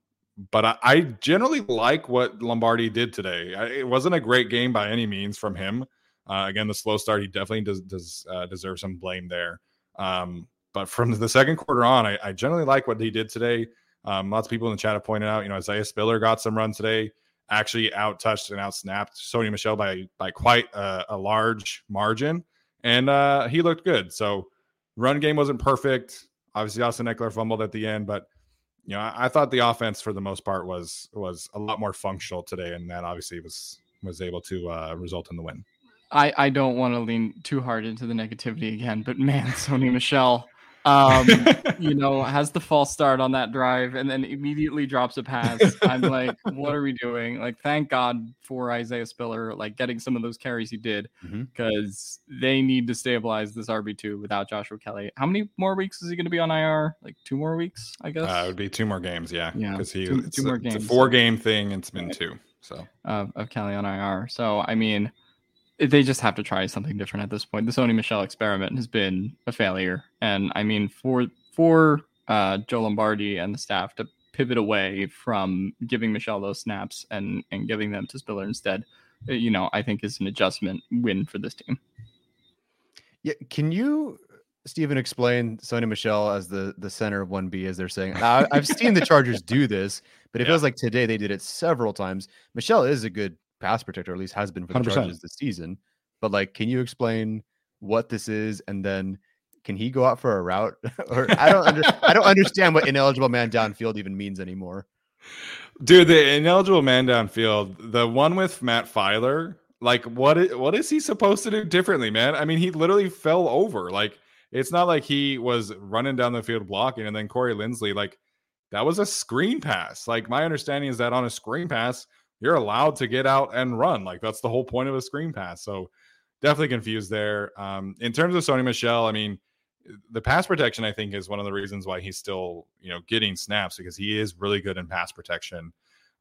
but I, I, generally like what Lombardi did today. I, it wasn't a great game by any means from him. Uh, again, the slow start, he definitely does, does uh, deserve some blame there. Um, but from the second quarter on, I, I, generally like what he did today. Um, lots of people in the chat have pointed out, you know, Isaiah Spiller got some run today, actually out touched and out snapped Sony Michel by by quite a, a large margin, and uh, he looked good. So run game wasn't perfect. Obviously, Austin Ekeler fumbled at the end, but you know, I, I, thought the offense for the most part was was a lot more functional today, and that obviously was was able to uh, result in the win.
I, I don't want to lean too hard into the negativity again, but man, *laughs* Sony Michel, um, you know, *laughs* has the false start on that drive and then immediately drops a pass. I'm like, what are we doing? Like, thank God for Isaiah Spiller, like getting some of those carries he did, because mm-hmm. they need to stabilize this RB2 without Joshua Kelly. How many more weeks is he going to be on IR? Like two more weeks, I guess?
Uh, it would be two more games, yeah. Yeah. Because he, two, two more a, games. It's a four game thing, it's been two. So,
uh, of Kelly on IR. So, I mean, they just have to try something different at this point. The Sony Michel experiment has been a failure, and I mean for for uh, Joe Lombardi and the staff to pivot away from giving Michel those snaps and and giving them to Spiller instead, uh, you know, I think is an adjustment win for this team.
Yeah, can you Stephen explained Sony Michel as the the center of one B, as they're saying. Now, I've seen the *laughs* Chargers do this, but it
Yeah.
feels like today they did it several times. Michel is a good pass protector, at least has been for the
100%.
Chargers this season. But like, can you explain what this is, and then can he go out for a route? *laughs* or I don't under, I don't *laughs* understand what ineligible man downfield even means anymore.
Dude, the ineligible man downfield, the one with Matt Feiler, like what is, what is he supposed to do differently, man? I mean, he literally fell over. Like it's not like he was running down the field blocking and then Corey Linsley, like that was a screen pass. Like my understanding is that on a screen pass, you're allowed to get out and run. Like that's the whole point of a screen pass. So definitely confused there. Um, in terms of Sony Michel, I mean, the pass protection, I think, is one of the reasons why he's still, you know, getting snaps because he is really good in pass protection.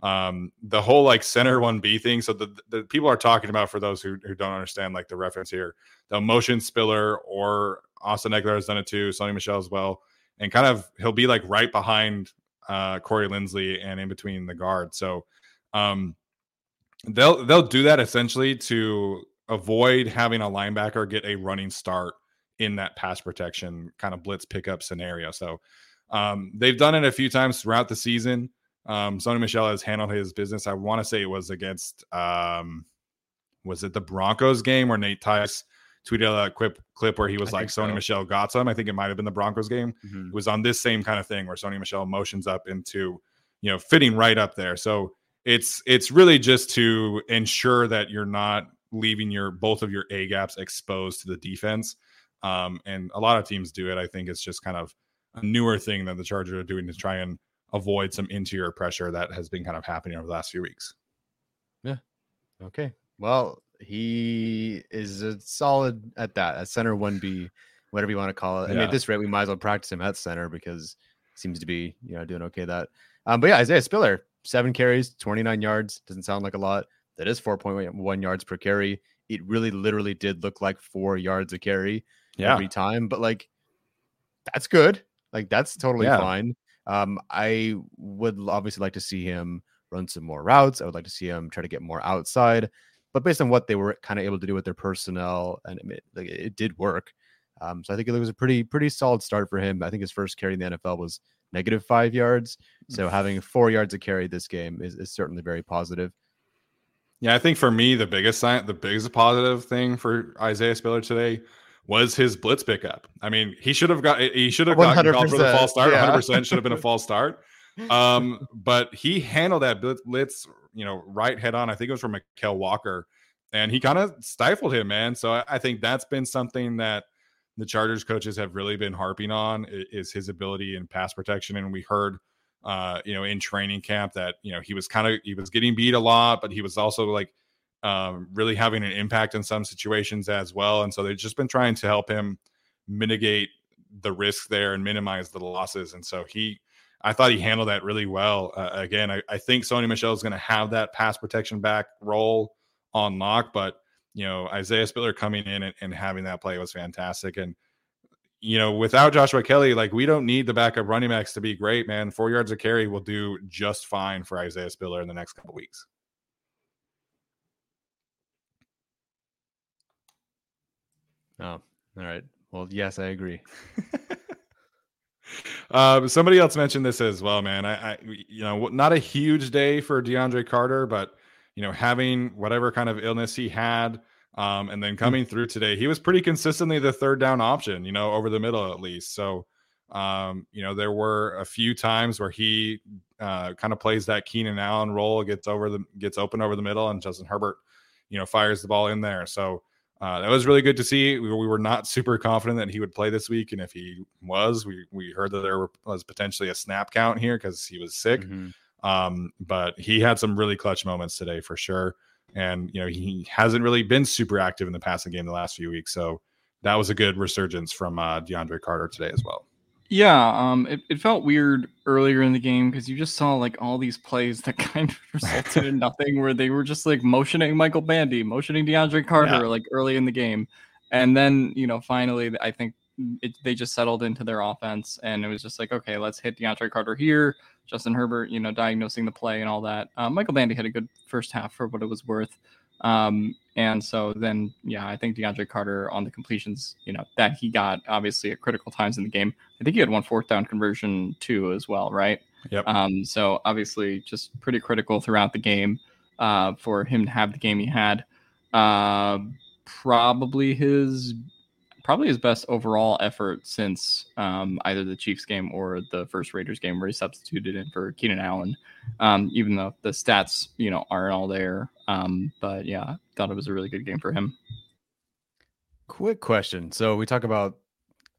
Um, the whole like center one B thing. So the, the people are talking about for those who, who don't understand like the reference here, the motion spiller or Austin Ekeler has done it too, Sony Michel as well. And kind of he'll be like right behind uh Corey Linsley and in between the guard. So um they'll they'll do that essentially to avoid having a linebacker get a running start in that pass protection kind of blitz pickup scenario. So um, they've done it a few times throughout the season. Um, Sony Michel has handled his business. I want to say it was against um, was it the Broncos game where Nate Tice tweeted that clip clip where he was
I
like Sony
so.
Michel got some. I think it might have been the Broncos game.
Mhm.
It was on this same kind of thing where Sony Michel motions up into, you know, fitting right up there. So it's it's really just to ensure that you're not leaving your both of your A gaps exposed to the defense. Um, and a lot of teams do it. I think it's just kind of a newer thing that the Chargers are doing to try and avoid some interior pressure that has been kind of happening over the last few weeks. Yeah.
Okay. Well, he is a solid at that, at center 1B, whatever you want to call it. I mean, at this rate, we might as well practice him at center because he seems to be, you know, doing okay that. Um, but yeah, Isaiah Spiller, seven carries, 29 yards. Doesn't sound like a lot. That is 4.1 yards per carry. It really literally did look like four yards a carry every time, but like that's good. Like that's totally
Yeah.
fine. Um, I would obviously like to see him run some more routes. I would like to see him try to get more outside. But based on what they were kind of able to do with their personnel, and it, like, it did work. Um, so I think it was a pretty pretty solid start for him. I think his first carry in the NFL was negative five yards. So having four yards of carry this game is, is certainly very positive.
Yeah, I think for me the biggest sign, the biggest positive thing for Isaiah Spiller today was his blitz pickup. I mean, he should have got he should have gotten called for the false start. 100 percent should have been a false start. *laughs* Um, but he handled that blitz, blitz, you know, right head on. I think it was from Mykal Walker, and he kind of stifled him, man. So I, I think that's been something that the Chargers coaches have really been harping on is his ability in pass protection. And we heard, uh, you know, in training camp that you know he was kind of he was getting beat a lot, but he was also like um, really having an impact in some situations as well. And so they've just been trying to help him mitigate the risk there and minimize the losses. And so he, I thought he handled that really well. Uh, again, I, I think Sony Michel is going to have that pass protection back role on lock, but you know Isaiah Spiller coming in and, and having that play was fantastic. And you know, without Joshua Kelly, like we don't need the backup running backs to be great, man. Four yards of carry will do just fine for Isaiah Spiller in the next couple weeks.
Oh, all right. Well, yes, I agree. *laughs*
Um, somebody else mentioned this as well, man. I, I, you know, not a huge day for DeAndre Carter, but you know, having whatever kind of illness he had, um, and then coming through today, he was pretty consistently the third down option, you know, over the middle at least. So, um, you know, there were a few times where he uh, kind of plays that Keenan Allen role, gets over the gets open over the middle, and Justin Herbert, you know, fires the ball in there. So uh, that was really good to see. We, we were not super confident that he would play this week, and if he was, we we heard that there was potentially a snap count here because he was sick.
Mhm.
Um, but he had some really clutch moments today for sure. And you know, he hasn't really been super active in the passing game the last few weeks. So that was a good resurgence from uh DeAndre Carter today as well.
Yeah, um, it, it felt weird earlier in the game because you just saw like all these plays that *laughs* kind of resulted in nothing, where they were just like motioning Michael Bandy, motioning DeAndre Carter,
Yeah.
like early in the game, and then you know finally I think it, they just settled into their offense, and it was just like okay, let's hit DeAndre Carter here, Justin Herbert, you know, diagnosing the play and all that. Uh, Michael Bandy had a good first half for what it was worth. Um, and so then, yeah, I think DeAndre Carter on the completions, you know, that he got obviously at critical times in the game. I think he had one fourth down conversion too, as well, right?
Yep.
Um, so obviously, just pretty critical throughout the game uh, for him to have the game he had. Uh, probably his probably his best overall effort since um, either the Chiefs game or the first Raiders game, where he substituted in for Keenan Allen. Um, even though the stats, you know, aren't all there, um, but yeah, thought it was a really good game for him.
Quick question. So we talk about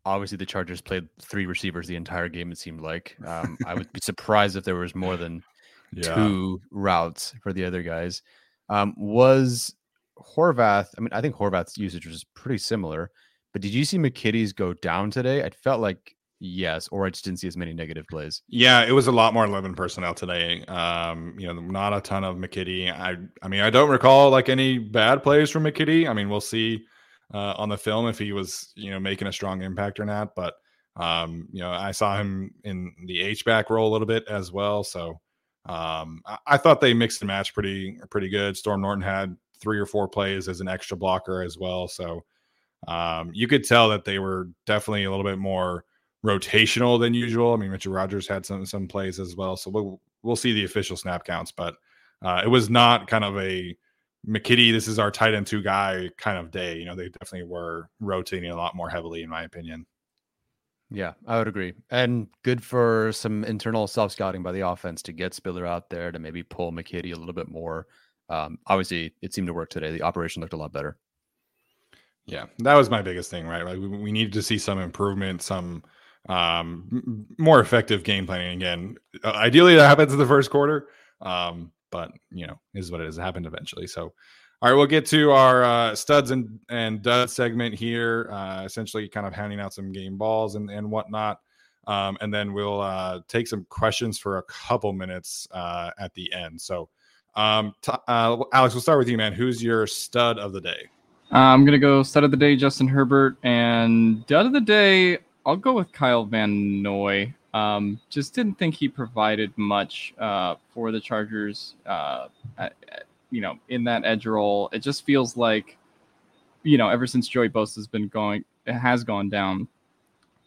obviously the Chargers played three receivers the entire game. It seemed like um, I would be surprised if there was more than *laughs*
Yeah.
two routes for the other guys. Um, was Horvath? I mean, I think Horvath's usage was pretty similar. But did you see McKitty's go down today? I felt like yes, or I just didn't see as many negative plays.
Yeah, it was a lot more 11 personnel today. Um, you know, not a ton of McKitty. I I mean, I don't recall like any bad plays from McKitty. I mean, we'll see uh, on the film if he was, you know, making a strong impact or not. But um, you know, I saw him in the H back role a little bit as well. So um, I, I thought they mixed and matched pretty pretty good. Storm Norton had three or four plays as an extra blocker as well. So um, you could tell that they were definitely a little bit more rotational than usual. I mean, Richard Rogers had some some plays as well, so we'll we'll see the official snap counts, but uh, it was not kind of a McKitty. This is our tight end two guy kind of day. You know, they definitely were rotating a lot more heavily, in my opinion.
Yeah, I would agree. And good for some internal self scouting by the offense to get Spiller out there to maybe pull McKitty a little bit more. Um, obviously, it seemed to work today. The operation looked a lot better.
Yeah, that was my biggest thing, right? Like we, we needed to see some improvement, some um more effective game planning again. Uh, ideally, that happens in the first quarter, um, but you know, is what it is. It happened eventually. So, all right, we'll get to our uh, studs and and duds segment here. Uh, essentially, kind of handing out some game balls and and whatnot. Um, and then we'll uh, take some questions for a couple minutes uh, at the end. So, um, t- uh, Alex, we'll start with you, man. Who's your stud of the day?
Uh, I'm gonna go stud of the day, Justin Herbert, and dud of the day. I'll go with Kyle Van Noy. Um, just didn't think he provided much uh, for the Chargers. Uh, at, at- you know, in that edge role, it just feels like, you know, ever since Joey Bosa has been going, it has gone down.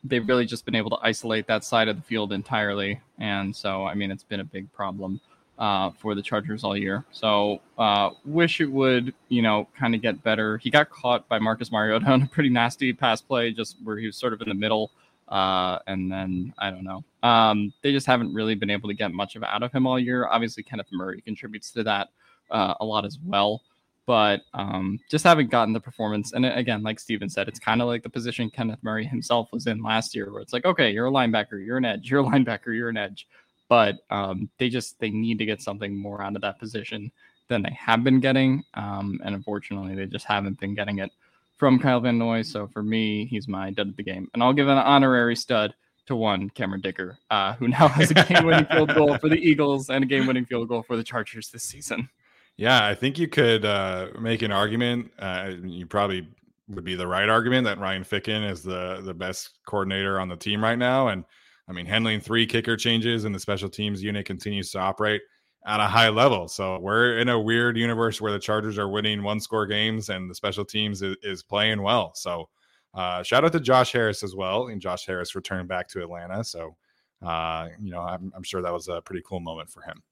They've really just been able to isolate that side of the field entirely, and so I mean, it's been a big problem uh, for the Chargers all year. So uh, wish it would, you know, kind of get better. He got caught by Marcus Mariota *laughs* on a pretty nasty pass play, just where he was sort of in the middle. Uh, and then I don't know. Um, they just haven't really been able to get much of out of him all year. Obviously, Kenneth Murray contributes to that uh, a lot as well. But um, just haven't gotten the performance. And again, like Steven said, it's kind of like the position Kenneth Murray himself was in last year, where it's like, okay, you're a linebacker, you're an edge, you're a linebacker, you're an edge but um, they just they need to get something more out of that position than they have been getting, um, and unfortunately, they just haven't been getting it from Kyle Van Noy. So for me, he's my dud of the game, and I'll give an honorary stud to one Cameron Dicker, uh, who now has a game-winning field goal for the Eagles and a game-winning field goal for the Chargers this season.
Yeah, I think you could uh, make an argument. Uh, you probably would be the right argument that Ryan Ficken is the the best coordinator on the team right now, and I mean, handling three kicker changes and the special teams unit continues to operate at a high level. So we're in a weird universe where the Chargers are winning one score games and the special teams is, is playing well. So uh, shout out to Josh Harris as well. And Josh Harris returned back to Atlanta. So, uh, you know, I'm, I'm sure that was a pretty cool moment for him.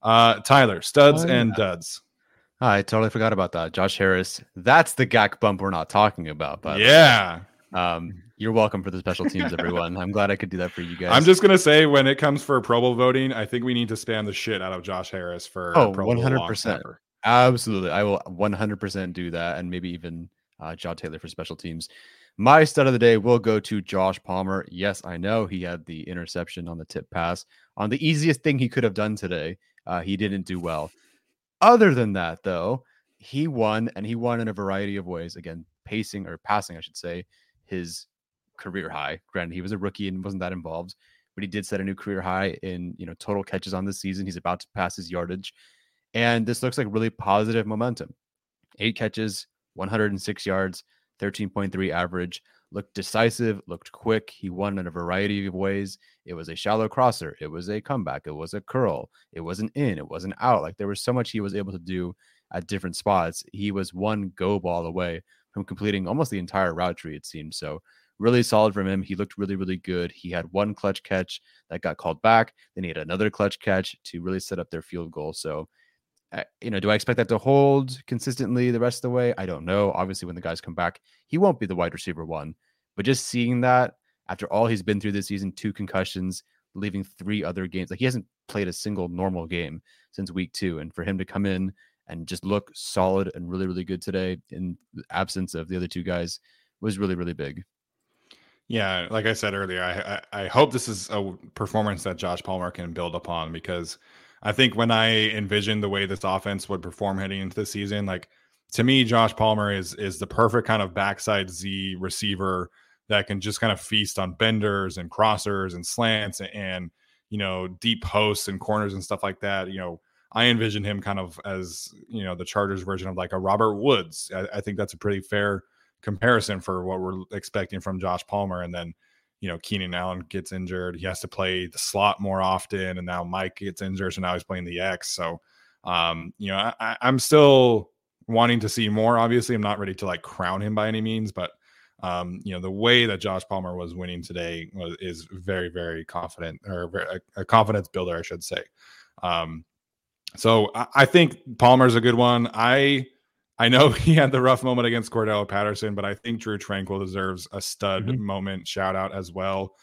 Uh, Tyler, studs
Oh,
and duds.
I totally forgot about that. Josh Harris. That's the gack bump we're not talking about. But
yeah.
Um, you're welcome for the special teams, everyone. I'm glad I could do that for you *laughs* guys.
I'm just gonna say when it comes for Pro Bowl voting, I think we need to spam the shit out of Josh Harris for
Oh,
Pro
100%.
long.
Absolutely. I will 100% do that. And maybe even uh, John Taylor for special teams. My stud of the day will go to Josh Palmer. Yes, I know he had the interception on the tip pass on the easiest thing he could have done today. Uh, he didn't do well. Other than that, though, he won and he won in a variety of ways. Again, pacing or passing, I should say, his career high. Granted, he was a rookie and wasn't that involved, but he did set a new career high in you know total catches on the season. He's about to pass his yardage. And this looks like really positive momentum. Eight catches, 106 yards, 13.3 average. Looked decisive, looked quick. He won in a variety of ways. It was a shallow crosser. It was a comeback. It was a curl. It was an in. It was an out. Like there was so much he was able to do at different spots, he was one go ball away from completing almost the entire route tree, it seemed. So really solid from him. He looked really, really good. He had one clutch catch that got called back. Then he had another clutch catch to really set up their field goal. So, you know, do I expect that to hold consistently the rest of the way? I don't know. Obviously, when the guys come back, he won't be the wide receiver one. But just seeing that after all he's been through this season, two concussions, leaving three other games, like he hasn't played a single normal game since week two. And for him to come in and just look solid and really, really good today in the absence of the other two guys was really, really big.
Yeah, like I said earlier, I, I, I hope this is a performance that Josh Palmer can build upon because I think when I envisioned the way this offense would perform heading into the season, like to me, Josh Palmer is is the perfect kind of backside Z receiver that can just kind of feast on benders and crossers and slants and, and you know deep posts and corners and stuff like that. You know, I envision him kind of as you know the Chargers version of like a Robert Woods. I, I think that's a pretty fair comparison for what we're expecting from Josh Palmer. And then, you know, Keenan Allen gets injured. He has to play the slot more often. And now Mike gets injured. So now he's playing the X. So, um, you know, I, I'm still wanting to see more. Obviously, I'm not ready to like crown him by any means, but um, you know, the way that Josh Palmer was winning today was, is very, very confident or a, a confidence builder, I should say. Um, so I, I think Palmer's a good one. I I know *laughs* he had the rough moment against Cordarrelle Patterson, but I think Drue Tranquill deserves a stud mm-hmm. moment shout out as well.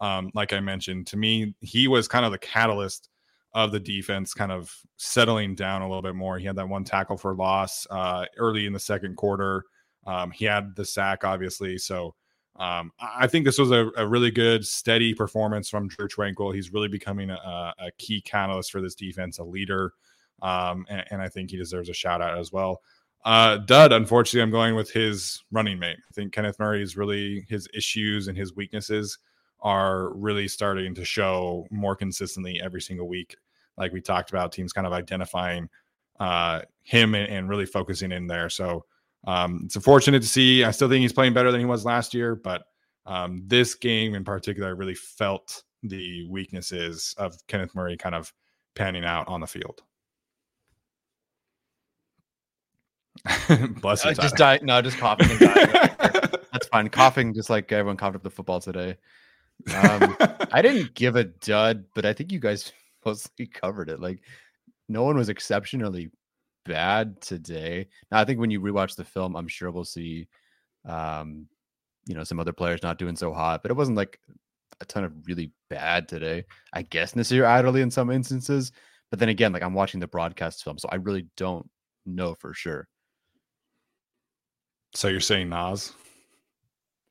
Um, like I mentioned, to me, he was kind of the catalyst of the defense kind of settling down a little bit more. He had that one tackle for loss uh, early in the second quarter. Um, he had the sack, obviously. So um, I think this was a, a, really good, steady performance from Drue Tranquill. He's really becoming a, a key catalyst for this defense, a leader. Um, and, and, I think he deserves a shout out as well. Uh, Dud, unfortunately, I'm going with his running mate. I think Kenneth Murray is really his issues and his weaknesses are really starting to show more consistently every single week. Like we talked about, teams kind of identifying uh, him and, and, really focusing in there. So um, it's unfortunate to see. I still think he's playing better than he was last year, but um, this game in particular, I really felt the weaknesses of Kenneth Murray kind of panning out on the field. *laughs* Bless you. Uh,
just die. No, just coughing and dying. *laughs* That's fine. Coughing, just like everyone coughed up the football today. Um, I didn't give a dud, but I think you guys *laughs* mostly covered it. Like, no one was exceptionally bad today. Now, I think when you rewatch the film, I'm sure we'll see, um, you know, some other players not doing so hot, but it wasn't like a ton of really bad today. I guess Nasir Adderley in some instances, but then again, like I'm watching the broadcast film, so I really don't know for sure.
So you're saying Nas?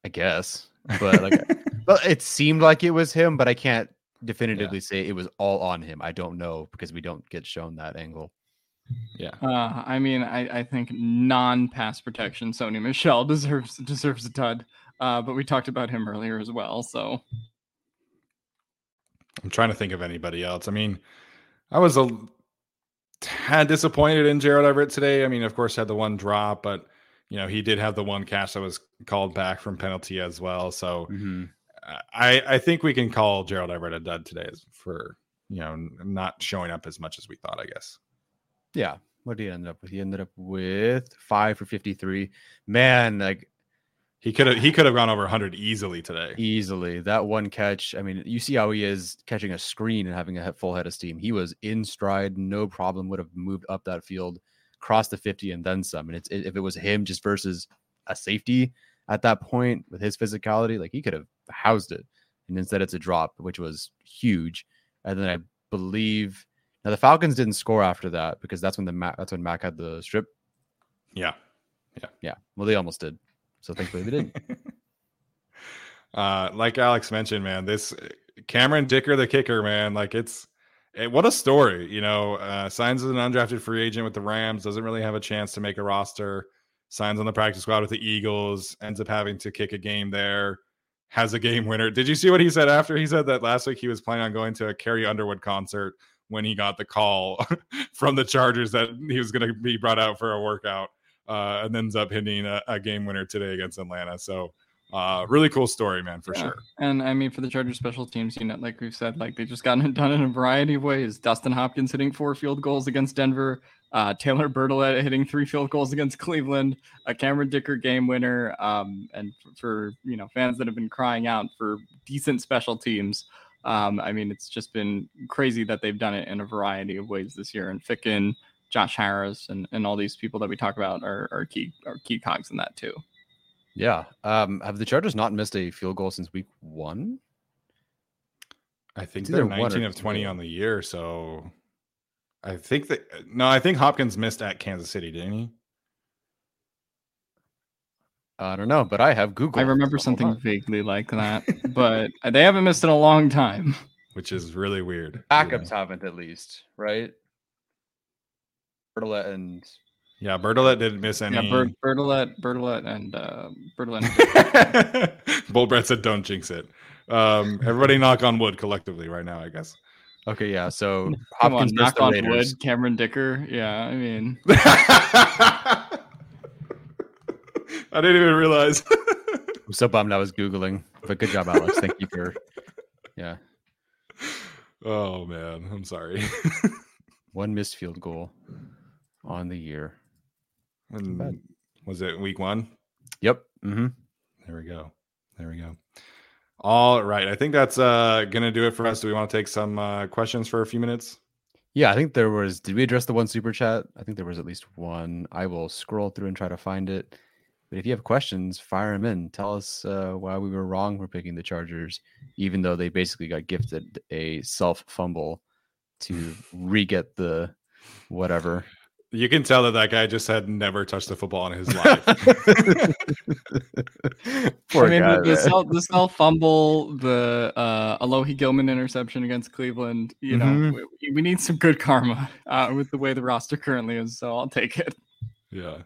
I guess, but like, *laughs* well, it seemed like it was him, but I can't definitively yeah. say it was all on him. I don't know because we don't get shown that angle.
Yeah. Uh, I mean, I, I think non-pass protection Sony Michel *laughs* deserves deserves a tud. Uh, but we talked about him earlier as well. So
I'm trying to think of anybody else. I mean, I was a tad disappointed in Gerald Everett today. I mean, of course, had the one drop, but you know, he did have the one catch that was called back from penalty as well. So mm-hmm. I I think we can call Gerald Everett a dud today for you know not showing up as much as we thought. I guess.
Yeah. What did he end up with? He ended up with five for fifty three. Man, like
he could have he could have gone over 100 easily today.
Easily. That one catch, I mean, you see how he is catching a screen and having a full head of steam. He was in stride, no problem would have moved up that field cross the 50 and then some. And it's if it was him just versus a safety at that point with his physicality, like he could have housed it. And instead it's a drop, which was huge. And then I believe now the Falcons didn't score after that because that's when the that's when Mac had the strip.
Yeah.
Yeah. Yeah. Well, they almost did. So thankfully they didn't. *laughs*
uh, like Alex mentioned, man, this Cameron Dicker, the kicker, man, like it's what a story, you know. Uh, signs as an undrafted free agent with the Rams, doesn't really have a chance to make a roster. Signs on the practice squad with the Eagles, ends up having to kick a game there, has a game winner. Did you see what he said after? He said that last week he was planning on going to a Carrie Underwood concert when he got the call *laughs* from the Chargers that he was going to be brought out for a workout, uh, and ends up hitting a, a game winner today against Atlanta. So uh, really cool story, man, for yeah. sure.
And I mean, for the Chargers special teams unit, like we've said, like they've just gotten it done in a variety of ways. Dustin Hopkins hitting four field goals against Denver. uh, Taylor Bertolet hitting three field goals against Cleveland, a Cameron Dicker game winner, um, and for, for you know fans that have been crying out for decent special teams. Um, I mean, it's just been crazy that they've done it in a variety of ways this year. And Ficken, Josh Harris, and, and all these people that we talk about are, are key are key cogs in that too.
Yeah. Um, have the Chargers not missed a field goal since week one?
I think
It's
they're
either
19 of 20 on the year. So I think that no, I think Hopkins missed at Kansas City, didn't he?
I don't know, but I have Google.
I remember
so
something vaguely like *laughs* that, but they haven't missed in a long time.
Which is really weird.
Backups haven't at least, right? Bertolet and
Yeah, Bertolet didn't miss any.
Yeah, Bert, Bertolet, Bertolet, and uh, Bertolet.
Bull Brett said, "Don't jinx it." Um, everybody, knock on wood collectively right now. I guess.
okay, yeah. So *laughs*
Come on,
Hopkins
knock on
Raiders.
wood. Cameron Dicker. Yeah, I mean, *laughs*
I didn't even realize. *laughs*
I'm so bummed I was googling, but good job, Alex. Thank you for. *laughs* Yeah,
oh man, I'm sorry. *laughs*
one missed field goal on the year.
And was it week one?
Yep. Mm-hmm.
There we go. There we go. All right. I think that's uh gonna do it for us. Do we want to take some uh questions for a few minutes?
Yeah, I think there was. Did we address the one super chat? I think there was at least one. I will scroll through and try to find it. But if you have questions, fire them in. Tell us uh, why we were wrong for picking the Chargers, even though they basically got gifted a self fumble to *laughs* re get the whatever.
You can tell that that guy just had never touched the football in his life. *laughs* *laughs*
Poor
I mean,
guy,
the, the, self, the self fumble, the uh, Alohi Gilman interception against Cleveland. You know,
Mhm.
we, we need some good karma uh, with the way the roster currently is. So I'll take it.
yeah.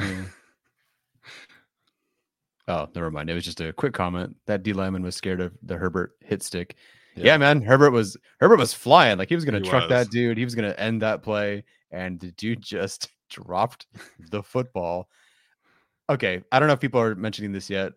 Yeah. Oh, never mind. It was just a quick comment that D Lyman was scared of the Herbert hit stick. Yeah.
Yeah.
man. Herbert was Herbert was flying. Like he was gonna
He
truck
was.
that dude. He was gonna end that play. And the dude just *laughs* dropped the football. Okay. I don't know if people are mentioning this yet.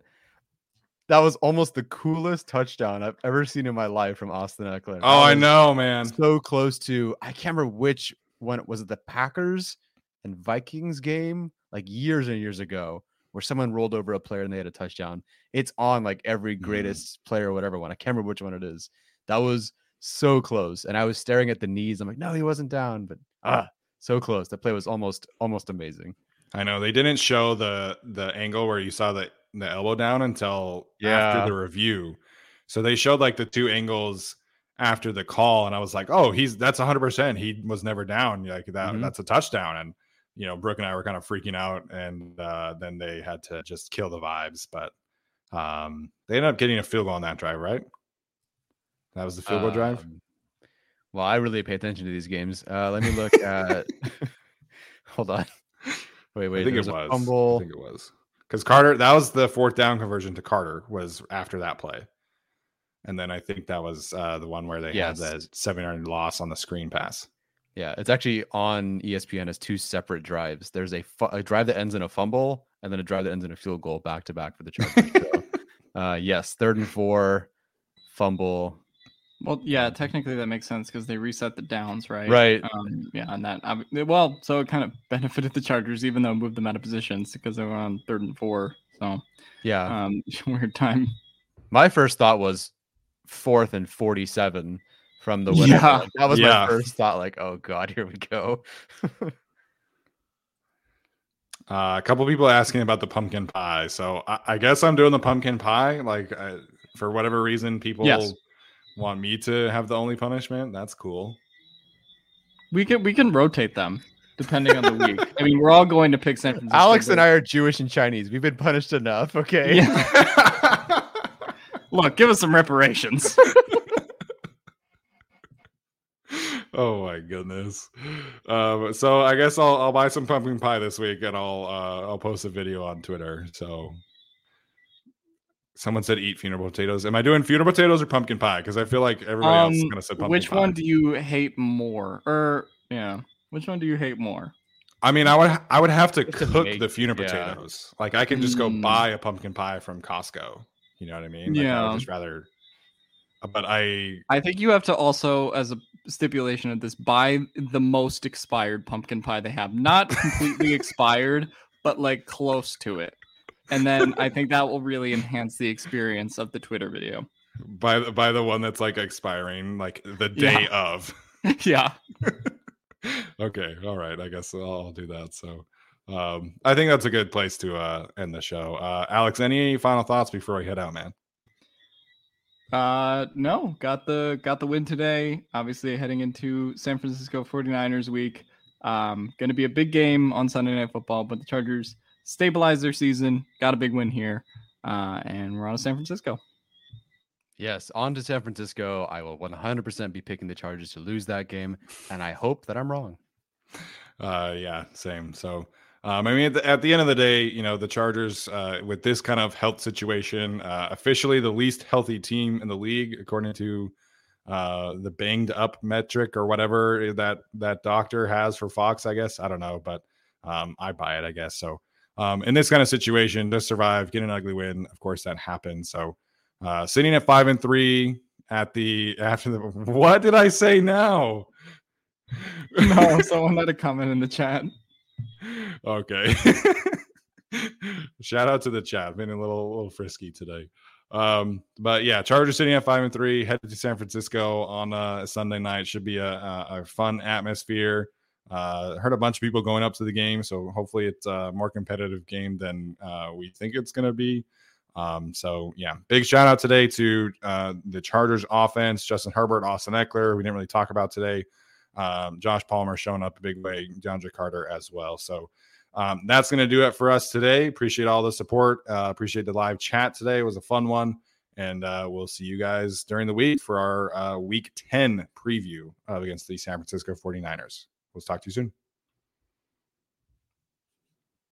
That was almost the coolest touchdown I've ever seen in my life from Austin Ekeler.
Oh, I know, man.
So close to I can't remember which one was it the Packers and Vikings game like years and years ago where someone rolled over a player and they had a touchdown. It's on like every
Mhm.
greatest player or whatever one. I can't remember which one it is. That was so close. And I was staring at the knees. I'm like, no, he wasn't down, but ah, so close. That play was almost almost amazing.
I know they didn't show the the angle where you saw the the elbow down until
Yeah.
after the review. So they showed like the two angles after the call, and I was like, "Oh, he's that's 100. percent He was never down. Like that.
Mhm.
That's a touchdown." And you know, Brooke and I were kind of freaking out, and uh, then they had to just kill the vibes. But um, they ended up getting a field goal on that drive, right? That was the field goal drive.
Um, Well, I really pay attention to these games. Uh, let me look at. *laughs* *laughs* Hold on. Wait, wait.
I think it was.
fumble.
I think it was because Carter. That was the fourth down conversion to Carter. Was after that play, and then I think that was uh, the one where they
Yes.
had the seven yard loss on the screen pass.
Yeah, it's actually on ESPN as two separate drives. There's a, fu- a drive that ends in a fumble, and then a drive that ends in a field goal back to back for the Chargers. so, *laughs* uh, yes, third and four, fumble.
Well, yeah, technically that makes sense because they reset the downs, right?
Right.
Um, yeah, and that ob- well, so it kind of *laughs* benefited the Chargers, even though it moved them out of positions because they were on third and four. So
Yeah,
um, *laughs* weird time.
my first thought was fourth and forty-seven from the winner.
Yeah.
Like, that was
Yeah.
my first thought. Like, oh god, here we go. *laughs*
Uh, a couple people asking about the pumpkin pie, so I, I guess I'm doing the pumpkin pie. Like I, for whatever reason, people
Yes.
want me to have the only punishment. That's cool.
We can we can rotate them depending on the week. I mean, we're all going to pick San *laughs* Francisco.
Alex and I are Jewish and Chinese. We've been punished enough. Okay.
Yeah. *laughs* Look, give us some reparations.
Oh my goodness. Um, so I guess I'll I'll buy some pumpkin pie this week and I'll uh, I'll post a video on Twitter. So someone said eat funeral potatoes. Am I doing funeral potatoes or pumpkin pie? Because I feel like everybody else is
Um,
gonna say pumpkin
which
pie.
one do you hate more? Or yeah, which one do you hate more?
I mean, I would I would have to
It's
cook
make-
the funeral
yeah.
potatoes. Like I can just go
Mm.
buy a pumpkin pie from Costco. You know what I mean? Like, I
Yeah.
would just rather but I
I think you have to also, as a stipulation of this, buy the most expired pumpkin pie they have. Not completely *laughs* expired, but like close to it. And then I think that will really enhance the experience of the Twitter video.
by the by the one that's like expiring like the day of. *laughs*
yeah. *laughs*
okay, all right. I guess I'll, I'll do that. So um I think that's a good place to uh end the show. Uh Alex, any final thoughts before I head out, man?
Uh no, got the got the win today. Obviously heading into San Francisco 49ers week. Um going to be a big game on Sunday Night Football, but the Chargers stabilized their season, got a big win here. Uh and we're on to San Francisco.
Yes, on to San Francisco. I will 100% be picking the Chargers to lose that game, and I hope that I'm wrong.
Uh, yeah, same. So, um, I mean, at the, at the end of the day, you know, the Chargers, uh, with this kind of health situation, uh, officially the least healthy team in the league, according to uh, the banged up metric or whatever that that doctor has for Fox. I guess I don't know, but um, I buy it. I guess so. Um, in this kind of situation, to survive, get an ugly win, of course, that happens. So, uh, sitting at five and three at the after the *laughs* what did I say now?
No, *laughs* someone had a comment in the chat.
Okay. *laughs* Shout out to the chat. Been a little little frisky today. Um, but yeah, Chargers sitting at five and three, headed to San Francisco on a Sunday night. Should be a, a, a fun atmosphere. Uh, heard a bunch of people going up to the game, so hopefully it's a more competitive game than uh, we think it's going to be. Um, so yeah, big shout out today to uh, the Chargers offense, Justin Herbert, Austin Ekeler. We didn't really talk about today. Um, Josh Palmer showing up a big way, DeAndre Carter as well. So um, that's going to do it for us today. Appreciate all the support. Uh, appreciate the live chat today. It was a fun one. And uh, we'll see you guys during the week for our uh, week 10 preview against the San Francisco 49ers. We'll talk to you soon.